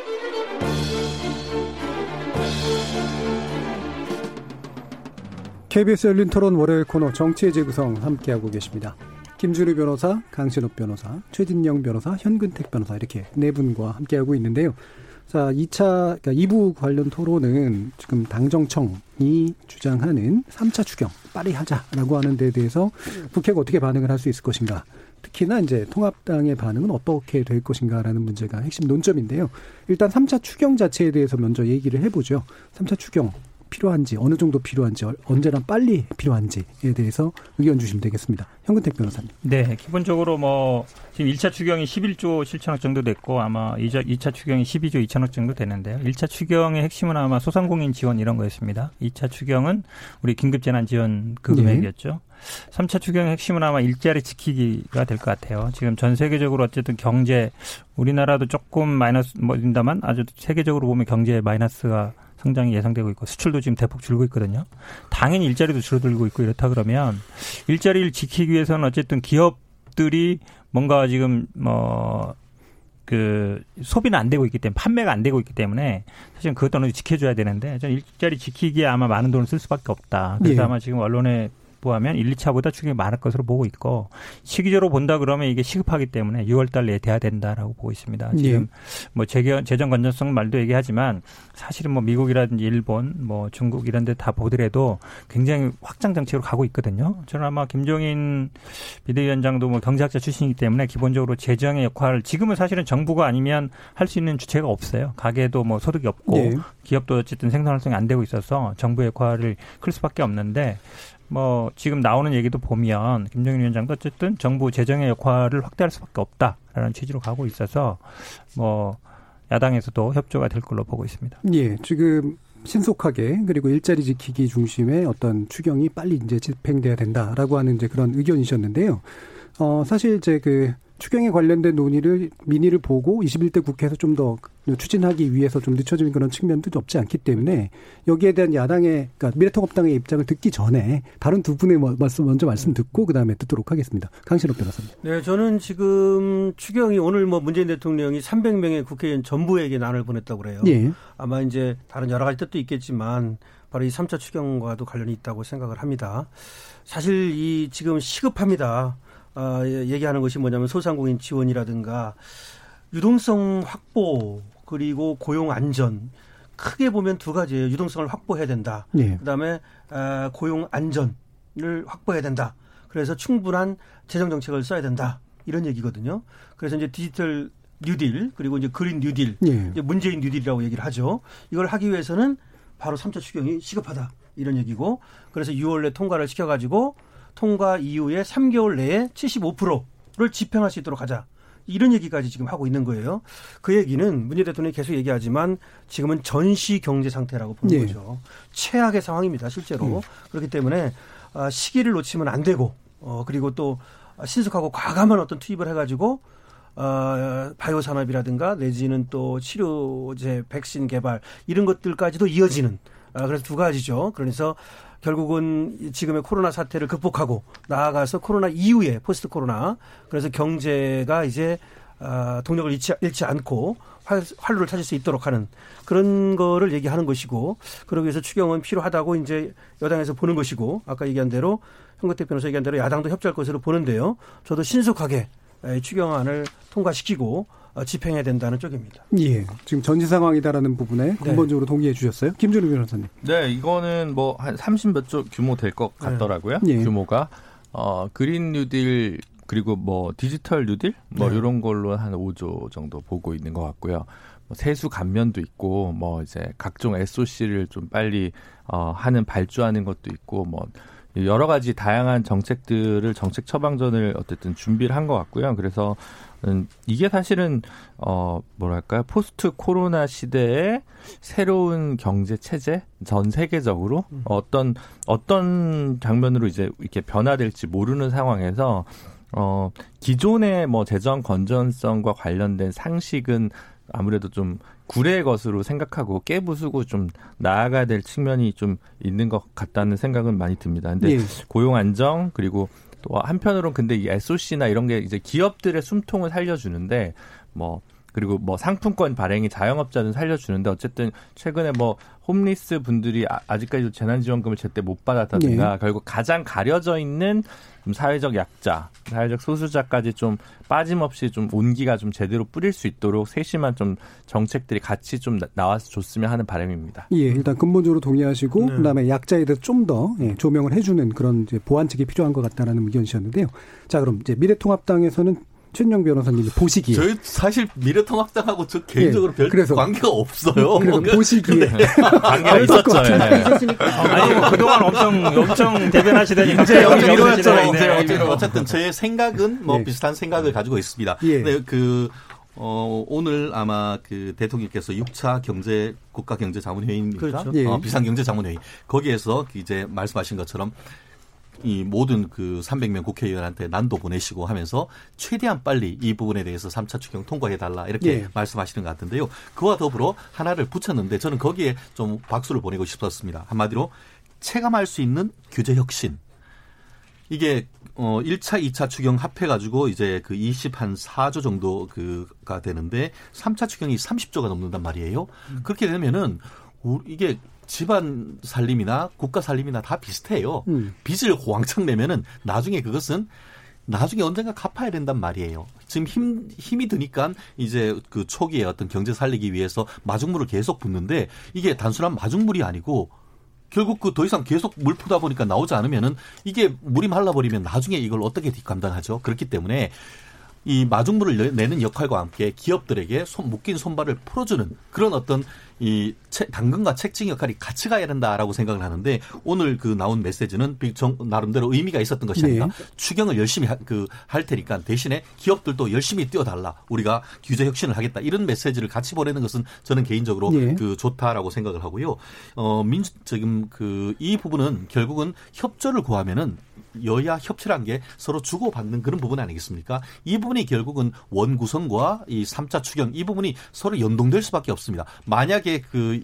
KBS 열린 토론 월요일 코너 정치의 재구성 함께하고 계십니다. 김준우 변호사, 강신욱 변호사, 최진영 변호사, 현근택 변호사 이렇게 네 분과 함께하고 있는데요. 자, 2차, 그러니까 2부 관련 토론은 지금 당정청이 주장하는 3차 추경 빨리 하자라고 하는 데 대해서 국회가 어떻게 반응을 할 수 있을 것인가. 특히나 이제 통합당의 반응은 어떻게 될 것인가라는 문제가 핵심 논점인데요. 일단 3차 추경 자체에 대해서 먼저 얘기를 해보죠. 3차 추경 필요한지 어느 정도 필요한지 언제나 빨리 필요한지에 대해서 의견 주시면 되겠습니다. 현근택 변호사님. 네, 기본적으로 뭐 지금 1차 추경이 11조 7천억 정도 됐고 아마 2차, 2차 추경이 12조 2천억 정도 되는데요. 1차 추경의 핵심은 아마 소상공인 지원 이런 거였습니다. 2차 추경은 우리 긴급재난 지원 그 금액이었죠. 네. 3차 추경의 핵심은 아마 일자리 지키기가 될 것 같아요. 지금 전 세계적으로 어쨌든 경제 우리나라도 조금 마이너스 뭐인다만 아주 세계적으로 보면 경제 마이너스가 성장이 예상되고 있고 수출도 지금 대폭 줄고 있거든요. 당연히 일자리도 줄어들고 있고 이렇다 그러면 일자리를 지키기 위해서는 어쨌든 기업들이 뭔가 지금 뭐 그 소비는 안 되고 있기 때문에 판매가 안 되고 있기 때문에 사실 그것도 어느 정도 지켜줘야 되는데 저는 일자리 지키기에 아마 많은 돈을 쓸 수밖에 없다. 그래서 예. 아마 지금 언론에 보하면 1, 2차보다 추경이 많을 것으로 보고 있고 시기적으로 본다 그러면 이게 시급하기 때문에 6월 달에 돼야 된다라고 보고 있습니다. 지금 뭐 재경, 재정 건전성 말도 얘기하지만 사실은 뭐 미국이라든지 일본, 뭐 중국 이런 데 다 보더라도 굉장히 확장 정책으로 가고 있거든요. 저는 아마 김종인 비대위원장도 뭐 경제학자 출신이기 때문에 기본적으로 재정의 역할을 지금은 사실은 정부가 아니면 할 수 있는 주체가 없어요. 가게도 뭐 소득이 없고 예. 기업도 어쨌든 생산 활동이 안 되고 있어서 정부의 역할을 클 수밖에 없는데 뭐 지금 나오는 얘기도 보면 김정인 위원장도 어쨌든 정부 재정의 역할을 확대할 수밖에 없다라는 취지로 가고 있어서 뭐 야당에서도 협조가 될 걸로 보고 있습니다. 예, 지금 신속하게 그리고 일자리 지키기 중심의 어떤 추경이 빨리 이제 집행돼야 된다라고 하는 이제 그런 의견이셨는데요. 어, 사실 이제 그 추경에 관련된 논의를 민의를 보고 21대 국회에서 좀 더 추진하기 위해서 좀 늦춰지는 그런 측면도 없지 않기 때문에 여기에 대한 야당의 그러니까 미래통합당의 입장을 듣기 전에 다른 두 분의 뭐 말씀 먼저 말씀 듣고 그다음에 듣도록 하겠습니다. 강신호 변호사님. 네, 저는 지금 추경이 오늘 뭐 문재인 대통령이 300명의 국회의원 전부에게 난을 보냈다고 그래요. 예. 아마 이제 다른 여러 가지 뜻도 있겠지만 바로 이 3차 추경과도 관련이 있다고 생각을 합니다. 사실 이 지금 시급합니다. 아, 예, 얘기하는 것이 뭐냐면 소상공인 지원이라든가 유동성 확보 그리고 고용 안전 크게 보면 두 가지예요. 유동성을 확보해야 된다. 예. 그다음에 아, 고용 안전을 확보해야 된다. 그래서 충분한 재정 정책을 써야 된다. 이런 얘기거든요. 그래서 이제 디지털 뉴딜 그리고 이제 그린 뉴딜 예. 이제 문재인 뉴딜이라고 얘기를 하죠. 이걸 하기 위해서는 바로 3차 추경이 시급하다. 이런 얘기고 그래서 6월 내 통과를 시켜가지고 통과 이후에 3개월 내에 75%를 집행할 수 있도록 하자. 이런 얘기까지 지금 하고 있는 거예요. 그 얘기는 문재인 대통령이 계속 얘기하지만 지금은 전시 경제 상태라고 보는 예. 거죠. 최악의 상황입니다, 실제로. 그렇기 때문에 아, 시기를 놓치면 안 되고, 어, 그리고 또 신속하고 과감한 어떤 투입을 해가지고 어, 바이오 산업이라든가 내지는 또 치료제, 백신 개발 이런 것들까지도 이어지는 아, 그래서 두 가지죠. 그래서 결국은 이 지금의 코로나 사태를 극복하고 나아가서 코로나 이후에 포스트 코로나 그래서 경제가 이제 아, 동력을 잃지, 잃지 않고 활, 활로를 찾을 수 있도록 하는 그런 거를 얘기하는 것이고 그러기 위해서 추경은 필요하다고 이제 여당에서 보는 것이고 아까 얘기한 대로 현근택 변호사 얘기한 대로 야당도 협조할 것으로 보는데요. 저도 신속하게 에, 추경안을 통과시키고 어, 집행해야 된다는 쪽입니다. 예. 지금 전시 상황이다라는 부분에 네. 근본적으로 동의해 주셨어요. 김준우 변호사님. 네, 이거는 뭐 한 30몇 조 규모 될 것 같더라고요. 예. 규모가 어 그린 뉴딜 그리고 뭐 디지털 뉴딜 뭐 네. 이런 걸로 한 5조 정도 보고 있는 것 같고요. 뭐 세수 감면도 있고 뭐 이제 각종 SOC를 좀 빨리 어 하는 발주하는 것도 있고 뭐 여러 가지 다양한 정책들을 정책 처방전을 어쨌든 준비를 한 것 같고요. 그래서 음, 이게 사실은 어 뭐랄까요 포스트 코로나 시대에 새로운 경제 체제 전 세계적으로 어떤 어떤 장면으로 이제 이렇게 변화될지 모르는 상황에서 어 기존의 뭐 재정 건전성과 관련된 상식은 아무래도 좀 구례의 것으로 생각하고 깨부수고 좀 나아가야 될 측면이 좀 있는 것 같다는 생각은 많이 듭니다. 근데 예. 고용 안정 그리고 또 한편으로는 근데 이 SOC나 이런 게 이제 기업들의 숨통을 살려주는데 뭐 그리고 뭐 상품권 발행이 자영업자는 살려주는데 어쨌든 최근에 뭐 홈리스 분들이 아- 아직까지도 재난지원금을 제때 못 받았다든가 결국 가장 가려져 있는 좀 사회적 약자, 사회적 소수자까지 좀 빠짐없이 좀 온기가 좀 제대로 뿌릴 수 있도록 세심한 좀 정책들이 같이 좀 나- 나와서 줬으면 하는 바람입니다. 예, 일단 근본적으로 동의하시고 네. 그다음에 약자에 대해서 좀 더 조명을 해주는 그런 이제 보완책이 필요한 것 같다라는 의견이셨는데요. 자, 그럼 이제 미래통합당에서는 최은영 변호사님이 보시기에 저희 사실 미래통합당하고 저 개인적으로 예, 별 그래서- 관계가 없어요. 그래서 보시기에 관계가 있었죠. 예. 아니 뭐 그동안 엄청 엄청 대변하시더니 이제. 이러시더니, 이제 네. 어쨌든, 어쨌든 제 생각은 뭐 예. 비슷한 생각을 가지고 있습니다. 예. 근데 그 어, 오늘 아마 그 대통령께서 6차 경제 국가 경제 자문회의입니까? 그렇죠. 예. 어, 비상경제 자문회의 거기에서 이제 말씀하신 것처럼 이 모든 그 300명 국회의원한테 난도 보내시고 하면서 최대한 빨리 이 부분에 대해서 3차 추경 통과해 달라 이렇게 예. 말씀하시는 것 같은데요. 그와 더불어 하나를 붙였는데 저는 거기에 좀 박수를 보내고 싶었습니다. 한마디로 체감할 수 있는 규제 혁신. 이게 어 1차, 2차 추경 합해 가지고 이제 그 20한 4조 정도 그가 되는데 3차 추경이 30조가 넘는단 말이에요. 그렇게 되면은 우- 이게 집안 살림이나 국가 살림이나 다 비슷해요. 음. 빚을 왕창 내면은 나중에 그것은 나중에 언젠가 갚아야 된단 말이에요. 지금 힘, 힘이 드니까 이제 그 초기에 어떤 경제 살리기 위해서 마중물을 계속 붓는데 이게 단순한 마중물이 아니고 결국 그 더 이상 계속 물 푸다 보니까 나오지 않으면은 이게 물이 말라버리면 나중에 이걸 어떻게 감당하죠? 그렇기 때문에 이 마중물을 내- 내는 역할과 함께 기업들에게 손, 묶인 손발을 풀어주는 그런 어떤 이 채- 당근과 책징 역할이 같이 가야 된다라고 생각을 하는데 오늘 그 나온 메시지는 비- 정- 나름대로 의미가 있었던 것이 아니라 네. 추경을 열심히 하, 그, 할 테니까 대신에 기업들도 열심히 뛰어달라. 우리가 규제 혁신을 하겠다. 이런 메시지를 같이 보내는 것은 저는 개인적으로 예. 그 좋다라고 생각을 하고요. 어, 민주, 지금 그 이 부분은 결국은 협조를 구하면은 여야 협치란 게 서로 주고받는 그런 부분 아니겠습니까? 이 부분이 결국은 원 구성과 이 3차 추경 이 부분이 서로 연동될 수밖에 없습니다. 만약에 그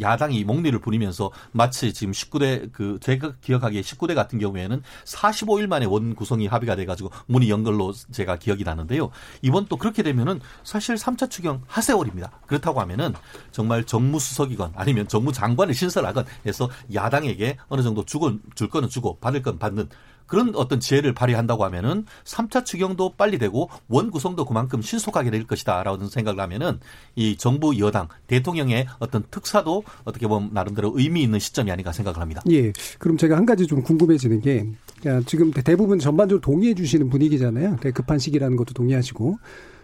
야당이 목리를 부리면서 마치 지금 19대 그 제가 기억하기에 19대 같은 경우에는 45일 만에 원 구성이 합의가 돼 가지고 문이 연 걸로 제가 기억이 나는데요. 이번 또 그렇게 되면은 사실 3차 추경 하세월입니다. 그렇다고 하면은 정말 정무수석이건 아니면 정무장관을 신설하건 해서 야당에게 어느 정도 주고 줄 거는 주고 받을 건 받는 그런 어떤 지혜를 발휘한다고 하면은 3차 추경도 빨리 되고 원 구성도 그만큼 신속하게 될 것이다라는 생각을 하면은 이 정부 여당 대통령의 어떤 특사도 어떻게 보면 나름대로 의미 있는 시점이 아닌가 생각을 합니다. 예. 그럼 제가 한 가지 좀 궁금해지는 게 야, 지금 대부분 전반적으로 동의해 주시는 분위기잖아요. 급한 시기라는 것도 동의하시고.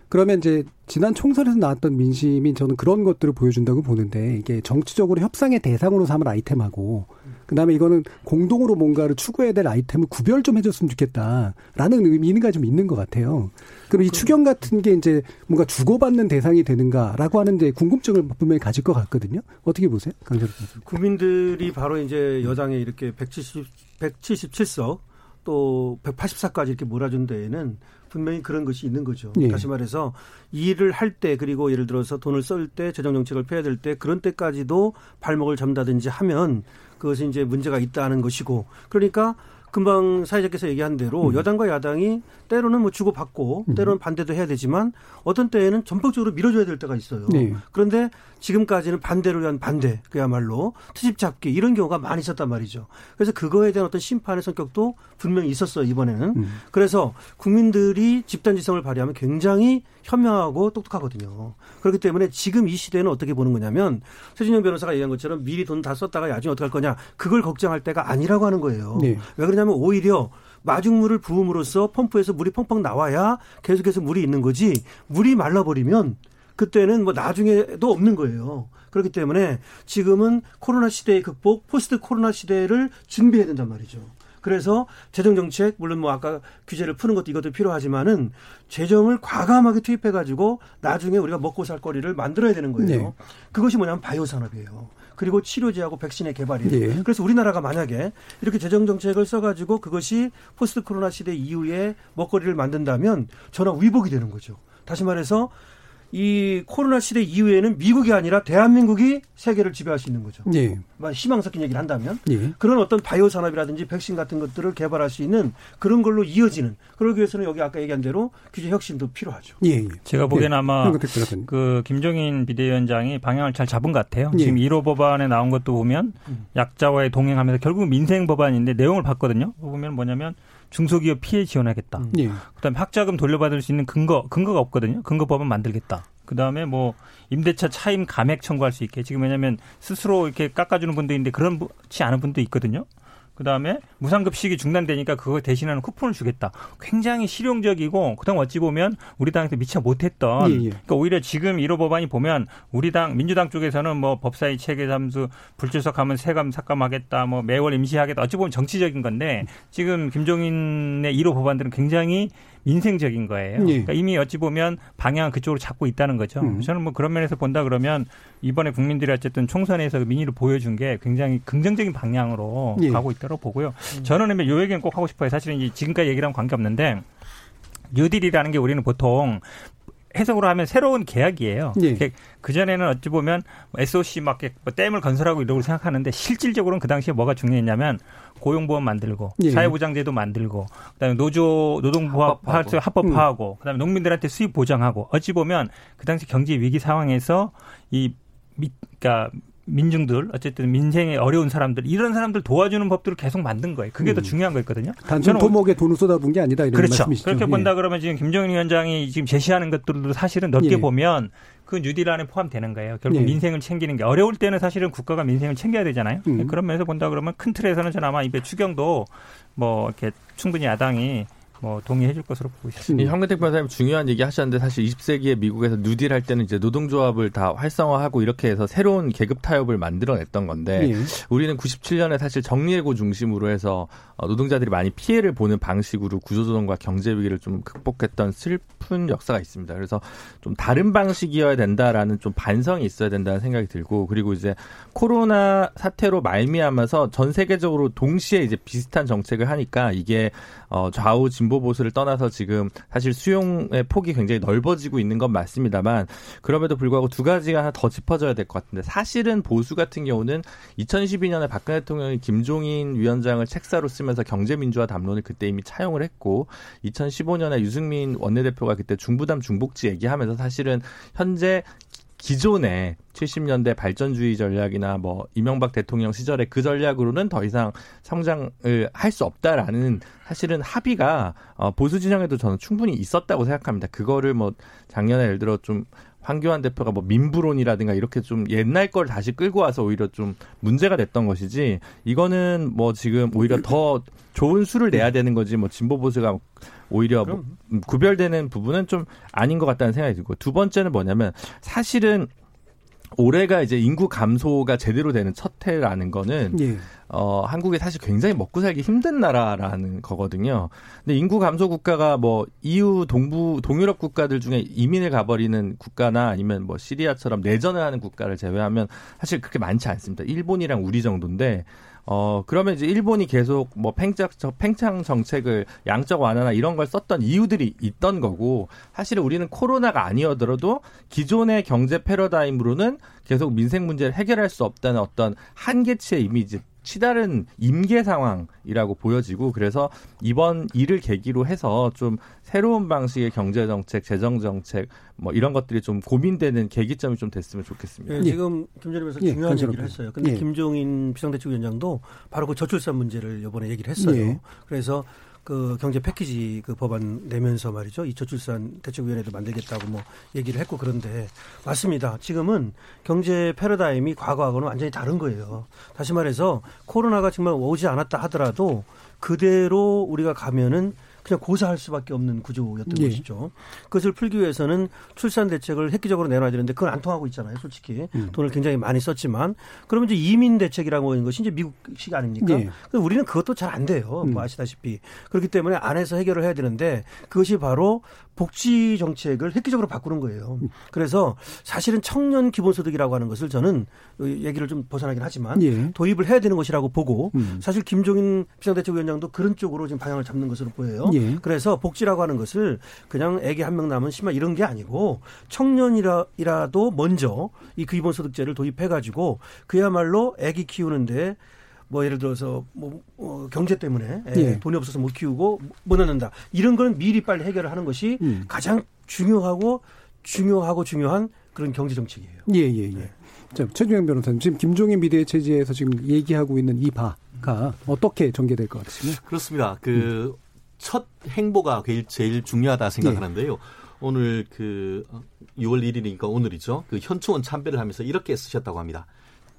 그러면 이제 지난 총선에서 나왔던 민심이 저는 그런 것들을 보여준다고 보는데 이게 정치적으로 협상의 대상으로 삼을 아이템하고 그다음에 이거는 공동으로 뭔가를 추구해야 될 아이템을 구별 좀 해줬으면 좋겠다라는 의미가 좀 있는 것 같아요. 그럼 이 추경 같은 게 이제 뭔가 주고받는 대상이 되는가라고 하는 데 궁금증을 분명히 가질 것 같거든요. 어떻게 보세요, 강철 교수님? 국민들이 바로 이제 여당에 이렇게 170, 177석 또 184까지 이렇게 몰아준 데에는 분명히 그런 것이 있는 거죠. 예. 다시 말해서 일을 할 때 그리고 예를 들어서 돈을 쓸 때 재정 정책을 펴야 될 때 그런 때까지도 발목을 잡는다든지 하면 그것이 이제 문제가 있다는 것이고 그러니까 금방 사회자께서 얘기한 대로 음. 여당과 야당이 때로는 뭐 주고받고 때로는 반대도 해야 되지만 어떤 때에는 전폭적으로 밀어줘야 될 때가 있어요. 네. 그런데 지금까지는 반대를 위한 반대, 그야말로 트집 잡기 이런 경우가 많이 있었단 말이죠. 그래서 그거에 대한 어떤 심판의 성격도 분명히 있었어요, 이번에는. 음. 그래서 국민들이 집단지성을 발휘하면 굉장히 현명하고 똑똑하거든요. 그렇기 때문에 지금 이 시대는 어떻게 보는 거냐면 최진영 변호사가 얘기한 것처럼 미리 돈 다 썼다가 나중에 어떻게 할 거냐 그걸 걱정할 때가 아니라고 하는 거예요. 네. 왜 그러냐면 오히려 마중물을 부음으로써 펌프에서 물이 펑펑 나와야 계속해서 물이 있는 거지 물이 말라버리면 그때는 뭐 나중에도 없는 거예요. 그렇기 때문에 지금은 코로나 시대의 극복, 포스트 코로나 시대를 준비해야 된단 말이죠. 그래서 재정 정책 물론 뭐 아까 규제를 푸는 것도 이것도 필요하지만은 재정을 과감하게 투입해 가지고 나중에 우리가 먹고 살 거리를 만들어야 되는 거예요. 네. 그것이 뭐냐면 바이오 산업이에요. 그리고 치료제하고 백신의 개발이에요. 예. 그래서 우리나라가 만약에 이렇게 재정 정책을 써가지고 그것이 포스트 코로나 시대 이후에 먹거리를 만든다면 전화 위복이 되는 거죠. 다시 말해서 이 코로나 시대 이후에는 미국이 아니라 대한민국이 세계를 지배할 수 있는 거죠. 예. 만 희망 섞인 얘기를 한다면 예. 그런 어떤 바이오 산업이라든지 백신 같은 것들을 개발할 수 있는 그런 걸로 이어지는 그러기 위해서는 여기 아까 얘기한 대로 규제 혁신도 필요하죠. 예. 예. 제가 보기에는 아마 현근택 변호사님. 그 김종인 비대위원장이 방향을 잘 잡은 것 같아요. 예. 지금 1호 법안에 나온 것도 보면 약자와의 동행하면서 결국 민생 법안인데 내용을 봤거든요. 보면 뭐냐면 중소기업 피해 지원하겠다. 음. 예. 그다음에 학자금 돌려받을 수 있는 근거 근거가 없거든요. 근거 법안 만들겠다. 그다음에 뭐 임대차 차임 감액 청구할 수 있게 지금 왜냐하면 스스로 이렇게 깎아주는 분도 있는데 그렇지 않은 분도 있거든요. 그다음에 무상급식이 중단되니까 그거 대신하는 쿠폰을 주겠다. 굉장히 실용적이고 그다음 어찌 보면 우리 당에서 미처 못했던 예, 예. 그러니까 오히려 지금 1호 법안이 보면 우리 당 민주당 쪽에서는 뭐 법사위 체계 잠수 불출석하면 세감 삭감하겠다 뭐 매월 임시하겠다 어찌 보면 정치적인 건데 지금 김종인의 1호 법안들은 굉장히 민생적인 거예요. 예. 그러니까 이미 어찌 보면 방향은 그쪽으로 잡고 있다는 거죠. 음. 저는 뭐 그런 면에서 본다 그러면 이번에 국민들이 어쨌든 총선에서 그 민의를 보여준 게 굉장히 긍정적인 방향으로 예. 가고 있다고 보고요. 저는 근데 요 얘기는 꼭 하고 싶어요. 사실은 이 지금까지 얘기랑 관계없는데 뉴딜이라는 게 우리는 보통 해석으로 하면 새로운 계약이에요. 예. 그 전에는 어찌 보면 SOC 막뭐 댐을 건설하고 이러고 생각하는데 실질적으로는 그 당시에 뭐가 중요했냐면 고용보험 만들고 예. 사회보장제도 만들고 그다음에 노조 노동부합 합법화하고. 합법화하고 그다음에 농민들한테 수입 보장하고 어찌 보면 그 당시 경제 위기 상황에서 이 미, 그러니까 민중들 어쨌든 민생에 어려운 사람들 이런 사람들 도와주는 법들을 계속 만든 거예요. 그게 더 중요한 거였거든요. 단순 저는 토목에 돈을 쏟아부은 게 아니다 이런 그렇죠. 말씀이시죠. 그렇게 예. 본다 그러면 지금 김정인 위원장이 지금 제시하는 것들도 사실은 넓게 예. 보면 그 뉴딜 안에 포함되는 거예요. 결국 예. 민생을 챙기는 게 어려울 때는 사실은 국가가 민생을 챙겨야 되잖아요. 음. 그런 면에서 본다 그러면 큰 틀에서는 저는 아마 이배 추경도 뭐 이렇게 충분히 야당이 뭐 동의해 줄 것으로 보고 있습니다. 이 현근택 변호사님 중요한 얘기 하셨는데 사실 20세기에 미국에서 뉴딜 할 때는 이제 노동조합을 다 활성화하고 이렇게 해서 새로운 계급 타협을 만들어냈던 건데 예. 우리는 97년에 사실 정리해고 중심으로 해서 어, 노동자들이 많이 피해를 보는 방식으로 구조조정과 경제 위기를 좀 극복했던 슬픈 역사가 있습니다. 그래서 좀 다른 방식이어야 된다라는 좀 반성이 있어야 된다는 생각이 들고 그리고 이제 코로나 사태로 말미암아서 전 세계적으로 동시에 이제 비슷한 정책을 하니까 이게 어, 좌우 진보 보수를 떠나서 지금 사실 수용의 폭이 굉장히 넓어지고 있는 건 맞습니다만 그럼에도 불구하고 두 가지가 하나 더 짚어져야 될 것 같은데 사실은 보수 같은 경우는 2012년에 박근혜 대통령이 김종인 위원장을 책사로 쓰면서 경제민주화 담론을 그때 이미 차용을 했고 2015년에 유승민 원내대표가 그때 중부담 중복지 얘기하면서 사실은 현재 기존의 70년대 발전주의 전략이나 뭐 이명박 대통령 시절의 그 전략으로는 더 이상 성장을 할 수 없다라는 사실은 합의가 어, 보수 진영에도 저는 충분히 있었다고 생각합니다. 그거를 뭐 작년에 예를 들어 좀 황교안 대표가 뭐 민부론이라든가 이렇게 좀 옛날 걸 다시 끌고 와서 오히려 좀 문제가 됐던 것이지 이거는 뭐 지금 오히려 더 좋은 수를 내야 되는 거지 뭐 진보 보수가 오히려 뭐 구별되는 부분은 좀 아닌 것 같다는 생각이 들고 두 번째는 뭐냐면 사실은 올해가 이제 인구 감소가 제대로 되는 첫 해라는 거는 예. 어, 한국이 사실 굉장히 먹고 살기 힘든 나라라는 거거든요. 근데 인구 감소 국가가 뭐 EU 동부 동유럽 국가들 중에 이민을 가버리는 국가나 아니면 뭐 시리아처럼 내전을 하는 국가를 제외하면 사실 그렇게 많지 않습니다. 일본이랑 우리 정도인데 어, 그러면 이제 일본이 계속 뭐 팽창, 팽창 정책을 양적 완화나 이런 걸 썼던 이유들이 있던 거고, 사실은 우리는 코로나가 아니어더라도 기존의 경제 패러다임으로는 계속 민생 문제를 해결할 수 없다는 어떤 한계치에 이미 이제 치다른 임계 상황이라고 보여지고 그래서 이번 일을 계기로 해서 좀 새로운 방식의 경제 정책, 재정 정책 뭐 이런 것들이 좀 고민되는 계기점이 좀 됐으면 좋겠습니다. 예, 예. 지금 김전임에서 예, 중요한. 얘기를 했어요. 근데 예. 김종인 비상대책위원장도 바로 그 저출산 문제를 이번에 얘기를 했어요. 예. 그래서 그 경제 패키지 그 법안 내면서 말이죠. 이 저출산 대책위원회도 만들겠다고 뭐 얘기를 했고 그런데 맞습니다. 지금은 경제 패러다임이 과거하고는 완전히 다른 거예요. 다시 말해서 코로나가 정말 오지 않았다 하더라도 그대로 우리가 가면은 그냥 고사할 수밖에 없는 구조였던 예. 것이죠. 그것을 풀기 위해서는 출산 대책을 획기적으로 내놔야 되는데 그건 안 통하고 있잖아요, 솔직히. 음. 돈을 굉장히 많이 썼지만 그러면 이제 이민 대책이라고 하는 것이 이제 미국식 아닙니까? 예. 우리는 그것도 잘 안 돼요. 음. 뭐 아시다시피. 그렇기 때문에 안에서 해결을 해야 되는데 그것이 바로 복지 정책을 획기적으로 바꾸는 거예요. 음. 그래서 사실은 청년 기본소득이라고 하는 것을 저는 얘기를 좀 벗어나긴 하지만 예. 도입을 해야 되는 것이라고 보고 음. 사실 김종인 비상대책위원장도 그런 쪽으로 지금 방향을 잡는 것으로 보여요. 예. 그래서 복지라고 하는 것을 그냥 애기 한명 낳으면 심한 이런 게 아니고 청년이라도 먼저 이 기본소득제를 도입해가지고 그야말로 애기 키우는데 뭐 예를 들어서 뭐 어, 경제 때문에 에, 예. 돈이 없어서 못 키우고 못 낳는다 이런 거는 미리 빨리 해결을 하는 것이 음. 가장 중요하고 중요하고 중요한 그런 경제 정책이에요. 예, 예, 예. 자, 최준영 변호사님, 지금 김종인 비대위 체제에서 지금 얘기하고 있는 이 바가 어떻게 전개될 것 같으시나요? 그렇습니다. 그 첫 행보가 제일, 제일 중요하다 생각하는데요. 오늘 그 6월 1일이니까 오늘이죠. 그 현충원 참배를 하면서 이렇게 쓰셨다고 합니다.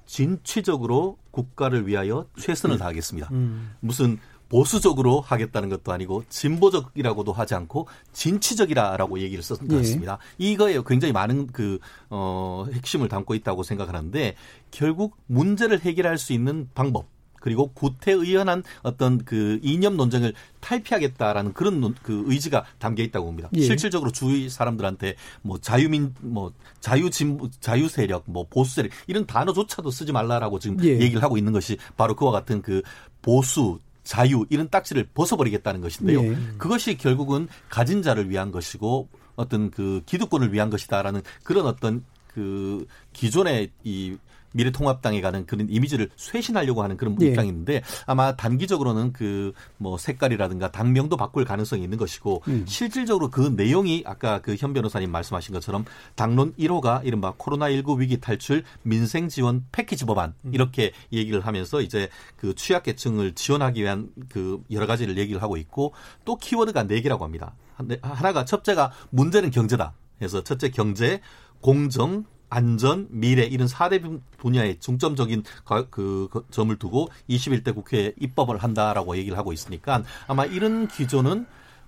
진취적으로 국가를 위하여 최선을 다하겠습니다. 음. 무슨 보수적으로 하겠다는 것도 아니고 진보적이라고도 하지 않고 진취적이라라고 얘기를 썼던 것 예. 같습니다. 이거에 굉장히 많은 그, 어, 핵심을 담고 있다고 생각하는데 결국 문제를 해결할 수 있는 방법 그리고 구태의연한 어떤 그 이념 논쟁을 탈피하겠다라는 그런 논, 그 의지가 담겨 있다고 봅니다. 예. 실질적으로 주위 사람들한테 뭐 자유민 뭐 자유진 자유 세력 뭐 보수 세력 이런 단어조차도 쓰지 말라라고 지금 예. 얘기를 하고 있는 것이 바로 그와 같은 그 보수 자유 이런 딱지를 벗어버리겠다는 것인데요. 예. 그것이 결국은 가진 자를 위한 것이고 어떤 그 기득권을 위한 것이다라는 그런 어떤 그 기존의 이 미래통합당에 가는 그런 이미지를 쇄신하려고 하는 그런 예. 입장인데 아마 단기적으로는 그 뭐 색깔이라든가 당명도 바꿀 가능성이 있는 것이고 음. 실질적으로 그 내용이 아까 그 현 변호사님 말씀하신 것처럼 당론 1호가 이른바 코로나19 위기 탈출 민생 지원 패키지 법안 음. 이렇게 얘기를 하면서 이제 그 취약계층을 지원하기 위한 그 여러 가지를 얘기를 하고 있고 또 키워드가 네 개라고 합니다. 한- 하나가 첫째가 문제는 경제다. 그래서 첫째 경제, 공정, 안전, 미래 이런 4대 분야에 중점적인 가- 그, 그 점을 두고 21대 국회에 입법을 한다라고 얘기를 하고 있으니까 아마 이런 기조는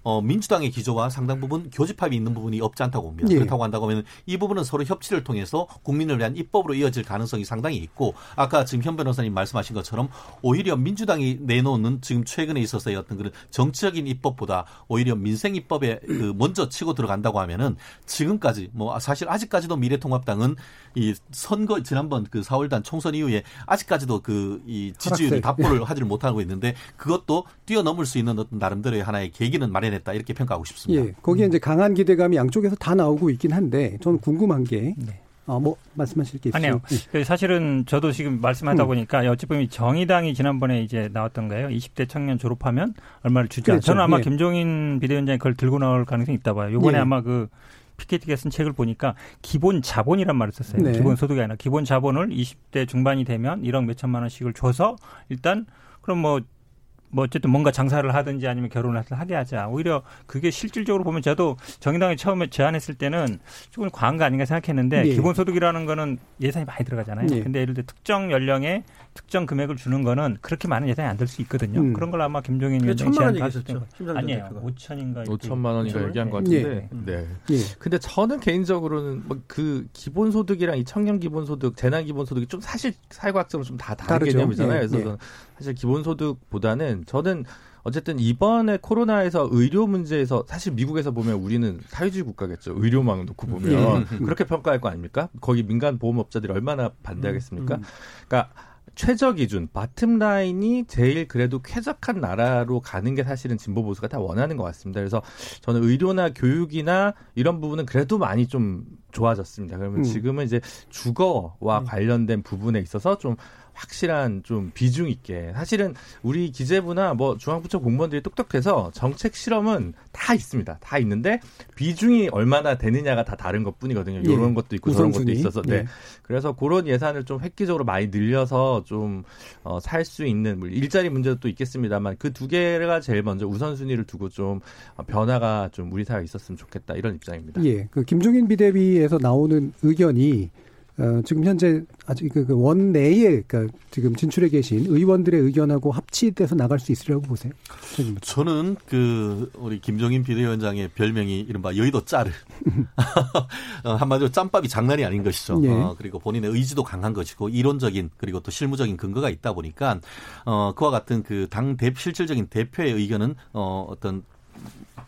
어, 민주당의 기조와 상당 부분 교집합이 있는 부분이 없지 않다고 봅니다. 예. 그렇다고 한다고 하면 이 부분은 서로 협치를 통해서 국민을 위한 입법으로 이어질 가능성이 상당히 있고 아까 지금 현 변호사님 말씀하신 것처럼 오히려 민주당이 내놓는 지금 최근에 있어서의 어떤 그런 정치적인 입법보다 오히려 민생 입법에 그 먼저 치고 들어간다고 하면은 지금까지 뭐 사실 아직까지도 미래통합당은 이 선거 지난번 그 4월단 총선 이후에 아직까지도 그 이 지지율. 답보를 하지를 못하고 있는데 그것도 뛰어넘을 수 있는 어떤 나름대로의 하나의 계기는 마련 했다 이렇게 평가하고 싶습니다. 예, 거기에 이제 강한 기대감이 양쪽에서 다 나오고 있긴 한데 저는 궁금한 게, 네. 아, 뭐 말씀하실 게 있어요? 아니요. 그 사실은 저도 지금 말씀하다 음. 보니까 어찌 보면 정의당이 지난번에 이제 나왔던 거예요. 20대 청년 졸업하면 얼마를 주자. 그렇죠. 저는 아마 예. 김종인 비대위원장이 그걸 들고 나올 가능성이 있다 봐요. 요번에 예. 아마 그 피케티가 쓴 책을 보니까 기본 자본이란 말을 썼어요. 네. 기본 소득이 아니라 기본 자본을 20대 중반이 되면 1억 몇천만 원씩을 줘서 일단 그럼 뭐 뭐 어쨌든 뭔가 장사를 하든지 아니면 결혼을 하게 하자. 오히려 그게 실질적으로 보면 저도 정의당이 처음에 제안했을 때는 조금 과한 거 아닌가 생각했는데 예. 기본소득이라는 거는 예산이 많이 들어가잖아요. 예. 근데 예를 들어 특정 연령에 특정 금액을 주는 거는 그렇게 많은 예산이 안 들 수 있거든요. 음. 그런 걸 아마 김종인 위원장이 심상정 아니에요. 대표가. 5천인가 5천만 원인가 얘기한 것 예. 같은데. 네. 예. 근데 저는 개인적으로는 뭐 그 기본소득이랑 이 청년 기본소득, 재난 기본소득이 좀 사실 사회과학적으로 좀 다 다른 다르죠. 개념이잖아요. 예, 그래서 예. 저는 사실 기본소득보다는 저는 어쨌든 이번에 코로나에서 의료 문제에서 사실 미국에서 보면 우리는 사회주의 국가겠죠. 의료망을 놓고 보면 예. 그렇게 평가할 거 아닙니까? 거기 민간 보험업자들이 얼마나 반대하겠습니까? 음. 그러니까 최저 기준, bottom line이 제일 그래도 쾌적한 나라로 가는 게 사실은 진보 보수가 다 원하는 것 같습니다. 그래서 저는 의료나 교육이나 이런 부분은 그래도 많이 좀 좋아졌습니다. 그러면 음. 지금은 이제 주거와 음. 관련된 부분에 있어서 좀 확실한 좀 비중 있게 사실은 우리 기재부나 뭐 중앙부처 공무원들이 똑똑해서 정책 실험은 다 있습니다. 다 있는데 비중이 얼마나 되느냐가 다 다른 것뿐이거든요. 예. 이런 것도 있고 저런 것도 우선순위. 있어서 네. 예. 그래서 그런 예산을 좀 획기적으로 많이 늘려서 좀 어, 살 수 있는 뭐 일자리 문제도 또 있겠습니다만 그 두 개가 제일 먼저 우선순위를 두고 좀 어, 변화가 좀 우리 사회에 있었으면 좋겠다 이런 입장입니다. 예, 그 김종인 비대위에서 나오는 의견이 어, 지금 현재 아직 그, 그 원내에 그러니까 지금 진출해 계신 의원들의 의견하고 합치돼서 나갈 수 있으리라고 보세요. 최진도. 저는 그 우리 김종인 비대위원장의 별명이 이른바 여의도 짜르 어, 한마디로 짬밥이 장난이 아닌 것이죠. 예. 어, 그리고 본인의 의지도 강한 것이고 이론적인 그리고 또 실무적인 근거가 있다 보니까 어, 그와 같은 그 당 대 실질적인 대표의 의견은 어, 어떤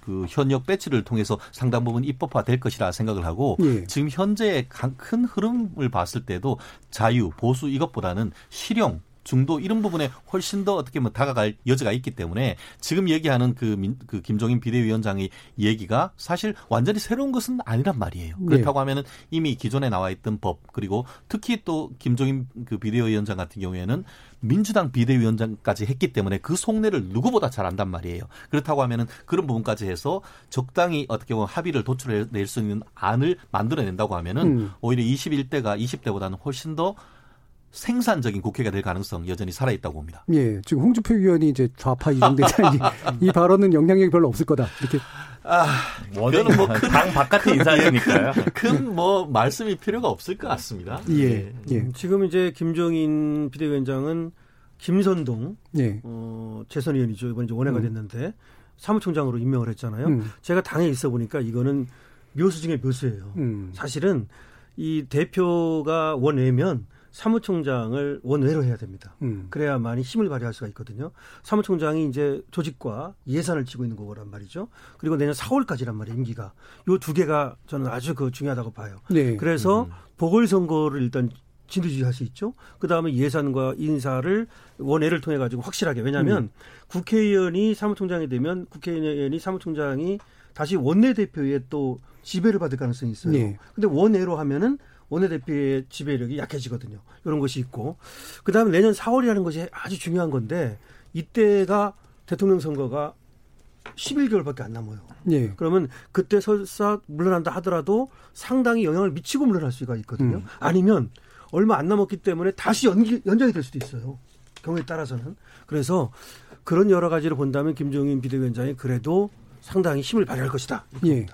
그 현역 배치를 통해서 상당 부분 입법화 될 것이라 생각을 하고 예. 지금 현재의 강- 큰 흐름을 봤을 때도 자유 보수 이것보다는 실용 중도 이런 부분에 훨씬 더 어떻게 보면 다가갈 여지가 있기 때문에 지금 얘기하는 그, 민, 그 김종인 비대위원장의 얘기가 사실 완전히 새로운 것은 아니란 말이에요. 그렇다고 하면은 이미 기존에 나와 있던 법 그리고 특히 또 김종인 그 비대위원장 같은 경우에는 민주당 비대위원장까지 했기 때문에 그 속내를 누구보다 잘 안단 말이에요. 그렇다고 하면은 그런 부분까지 해서 적당히 어떻게 보면 합의를 도출해낼 수 있는 안을 만들어낸다고 하면은 음. 오히려 21대가 20대보다는 훨씬 더 생산적인 국회가 될 가능성 여전히 살아있다고 봅니다. 예, 지금 홍준표 의원이 이제 좌파 이정대자 이, 이 발언은 영향력이 별로 없을 거다 이렇게 워낙 그거는 뭐 큰- 당 바깥의 인사니까요. 큰뭐 말씀이 필요가 없을 것 같습니다. 예, 예, 음, 지금 이제 김종인 비대위원장은 김선동 예, 어, 재선 의원이죠. 이번에 이제 원외가 음. 됐는데 사무총장으로 임명을 했잖아요. 음, 제가 당에 있어 보니까 이거는 묘수 중에 묘수예요. 음, 사실은 이 대표가 원외면 사무총장을 원외로 해야 됩니다. 음. 그래야만이 힘을 발휘할 수가 있거든요. 사무총장이 이제 조직과 예산을 지고 있는 거란 말이죠. 그리고 내년 4월까지란 말이에요, 임기가. 요 두 개가 저는 아주 그 중요하다고 봐요. 네. 그래서 보궐선거를 일단 진두지휘할 수 있죠. 그 다음에 예산과 인사를 원회를 통해 가지고 확실하게 왜냐하면 음. 국회의원이 사무총장이 되면 국회의원이 사무총장이 다시 원내대표에 또 지배를 받을 가능성이 있어요. 네. 근데 원내로 하면은 원내대표의 지배력이 약해지거든요. 이런 것이 있고 그 다음에 내년 4월이라는 것이 아주 중요한 건데 이때가 대통령 선거가 11개월밖에 안 남아요. 예. 그러면 그때 설사 물러난다 하더라도 상당히 영향을 미치고 물러날 수가 있거든요. 음. 아니면 얼마 안 남았기 때문에 다시 연기, 연장이 될 수도 있어요. 경우에 따라서는. 그래서 그런 여러 가지를 본다면 김종인 비대위원장이 그래도 상당히 힘을 발휘할 것이다. 예.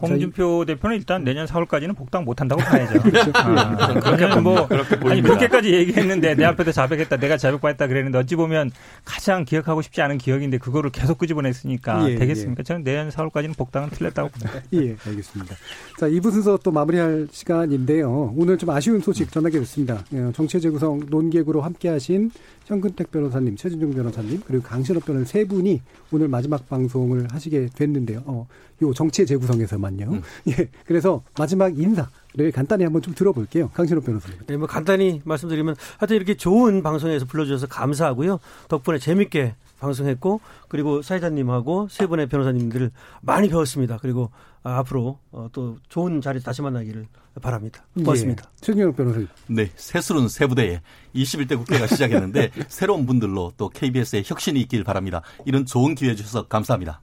홍준표 대표는 일단 내년 4월까지는 복당 못 한다고 봐야죠. 아, 그러면 뭐 아니 그렇게까지 얘기했는데 내 앞에서 자백했다, 내가 자백받았다 그랬는데 어찌 보면 가장 기억하고 싶지 않은 기억인데 그거를 계속 끄집어냈으니까 예, 되겠습니까? 저는 내년 4월까지는 복당은 틀렸다고 봅니다. 예, 알겠습니다. 자, 2부 순서 또 마무리할 시간인데요. 오늘 좀 아쉬운 소식 전하게 됐습니다. 예, 정치 재구성 논객으로 함께 하신 현근택 변호사님, 최진종 변호사님, 그리고 강신업 변호사 세 분이 오늘 마지막 방송을 하시게 됐는데요. 어, 요 정치 재구성에서만요. 음. 예, 그래서 마지막 인사를 간단히 한번 좀 들어볼게요. 강신업 변호사님. 네, 뭐 간단히 말씀드리면 하여튼 이렇게 좋은 방송에서 불러주셔서 감사하고요. 덕분에 재밌게 방송했고 그리고 사회자님하고 세 분의 변호사님들을 많이 배웠습니다. 그리고 아, 앞으로 어, 또 좋은 자리 다시 만나기를 바랍니다. 고맙습니다. 예, 최진종 변호사님. 네, 새스른 새부대에 21대 국회가 시작했는데 새로운 분들로 또 KBS의 혁신이 있길 바랍니다. 이런 좋은 기회 주셔서 감사합니다.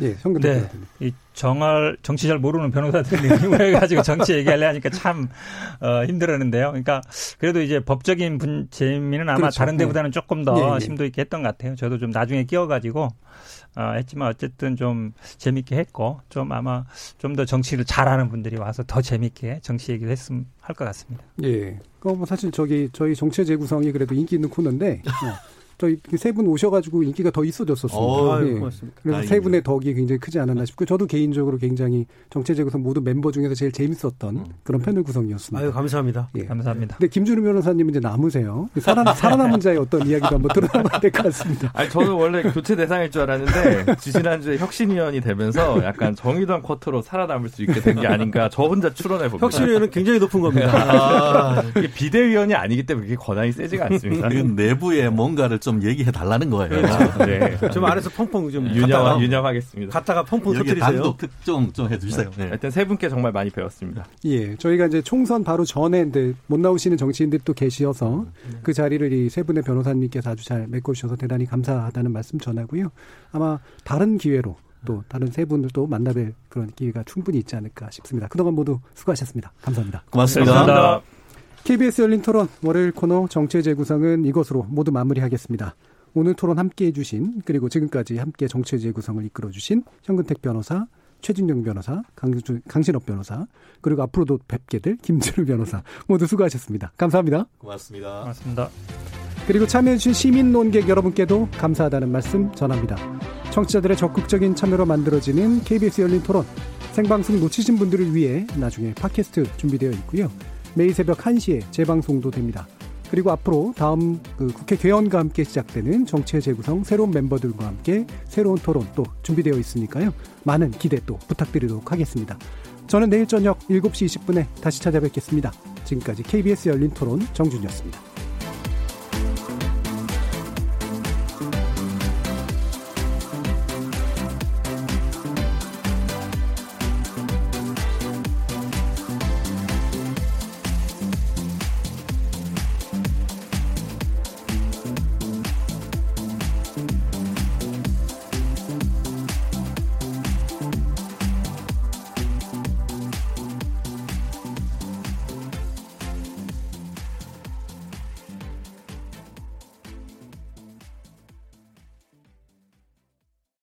예, 현근택 네. 이 정말 정치 잘 모르는 변호사들이 해가지고 정치 얘기하려 하니까 참 어, 힘들었는데요. 그러니까 그래도 이제 법적인 분, 재미는 아마 그렇죠. 다른 데보다는 조금 더 예, 예. 심도 있게 했던 것 같아요. 저도 좀 나중에 끼어가지고 어, 했지만 어쨌든 좀 재밌게 했고 좀 아마 좀 더 정치를 잘하는 분들이 와서 더 재밌게 정치 얘기를 했으면 할것 같습니다. 예. 그뭐 사실 저기 저희 정치 재구성이 그래도 인기 있는 코너인데 어, 저희 세 분 오셔가지고 인기가 더 있어졌었습니다. 어, 아유, 예. 고맙습니다. 그래서 세 다행이네요. 분의 덕이 굉장히 크지 않았나 싶고 저도 개인적으로 굉장히 정치 재구성 모두 멤버 중에서 제일 재밌었던 그런 패널 구성이었습니다. 아유 감사합니다. 예. 감사합니다. 근데 김준우 변호사님은 이제 남으세요. 살아, 살아남은 자의 어떤 이야기도 한번 들어봐야 될 것 같습니다. 아니 저는 원래 교체 대상일 줄 알았는데 지지난주에 혁신위원이 되면서 약간 정의당 쿼터로 살아남을 수 있게 된 게 아닌가 저 혼자 추론해 봅니다. 혁신위원은 굉장히 높은 겁니다. 아, 이게 비대위원이 아니기 때문에 그렇게 권한이 세지가 않습니다. 내부에 뭔가를 좀 얘기해 달라는 거예요. 네. 좀 안에서 펑펑 좀 유념 갔다가, 유념하겠습니다. 갔다가 펑펑 터뜨리세요. 단독 특종 좀 해주세요. 네. 하여튼 세 분께 정말 많이 배웠습니다. 예, 저희가 이제 총선 바로 전에 이제 못 나오시는 정치인들이 또 계셔서 그 자리를 이 세 분의 변호사님께서 아주 잘 메꿔주셔서 대단히 감사하다는 말씀 전하고요. 아마 다른 기회로 또 다른 세 분을 또 만나뵐 그런 기회가 충분히 있지 않을까 싶습니다. 그동안 모두 수고하셨습니다. 감사합니다. 고맙습니다. 감사합니다. KBS 열린 토론 월요일 코너 정치의 재구성은 이것으로 모두 마무리하겠습니다. 오늘 토론 함께 해주신 그리고 지금까지 함께 정치의 재구성을 이끌어주신 현근택 변호사, 최진영 변호사, 강준, 강신업 변호사 그리고 앞으로도 뵙게 될 김준우 변호사 모두 수고하셨습니다. 감사합니다. 고맙습니다. 고맙습니다. 그리고 참여해주신 시민 논객 여러분께도 감사하다는 말씀 전합니다. 청취자들의 적극적인 참여로 만들어지는 KBS 열린 토론 생방송 놓치신 분들을 위해 나중에 팟캐스트 준비되어 있고요. 매일 새벽 1시에 재방송도 됩니다. 그리고 앞으로 다음 그 국회 개원과 함께 시작되는 정치의 재구성 새로운 멤버들과 함께 새로운 토론 또 준비되어 있으니까요. 많은 기대 또 부탁드리도록 하겠습니다. 저는 내일 저녁 7시 20분에 다시 찾아뵙겠습니다. 지금까지 KBS 열린 토론 정준이었습니다.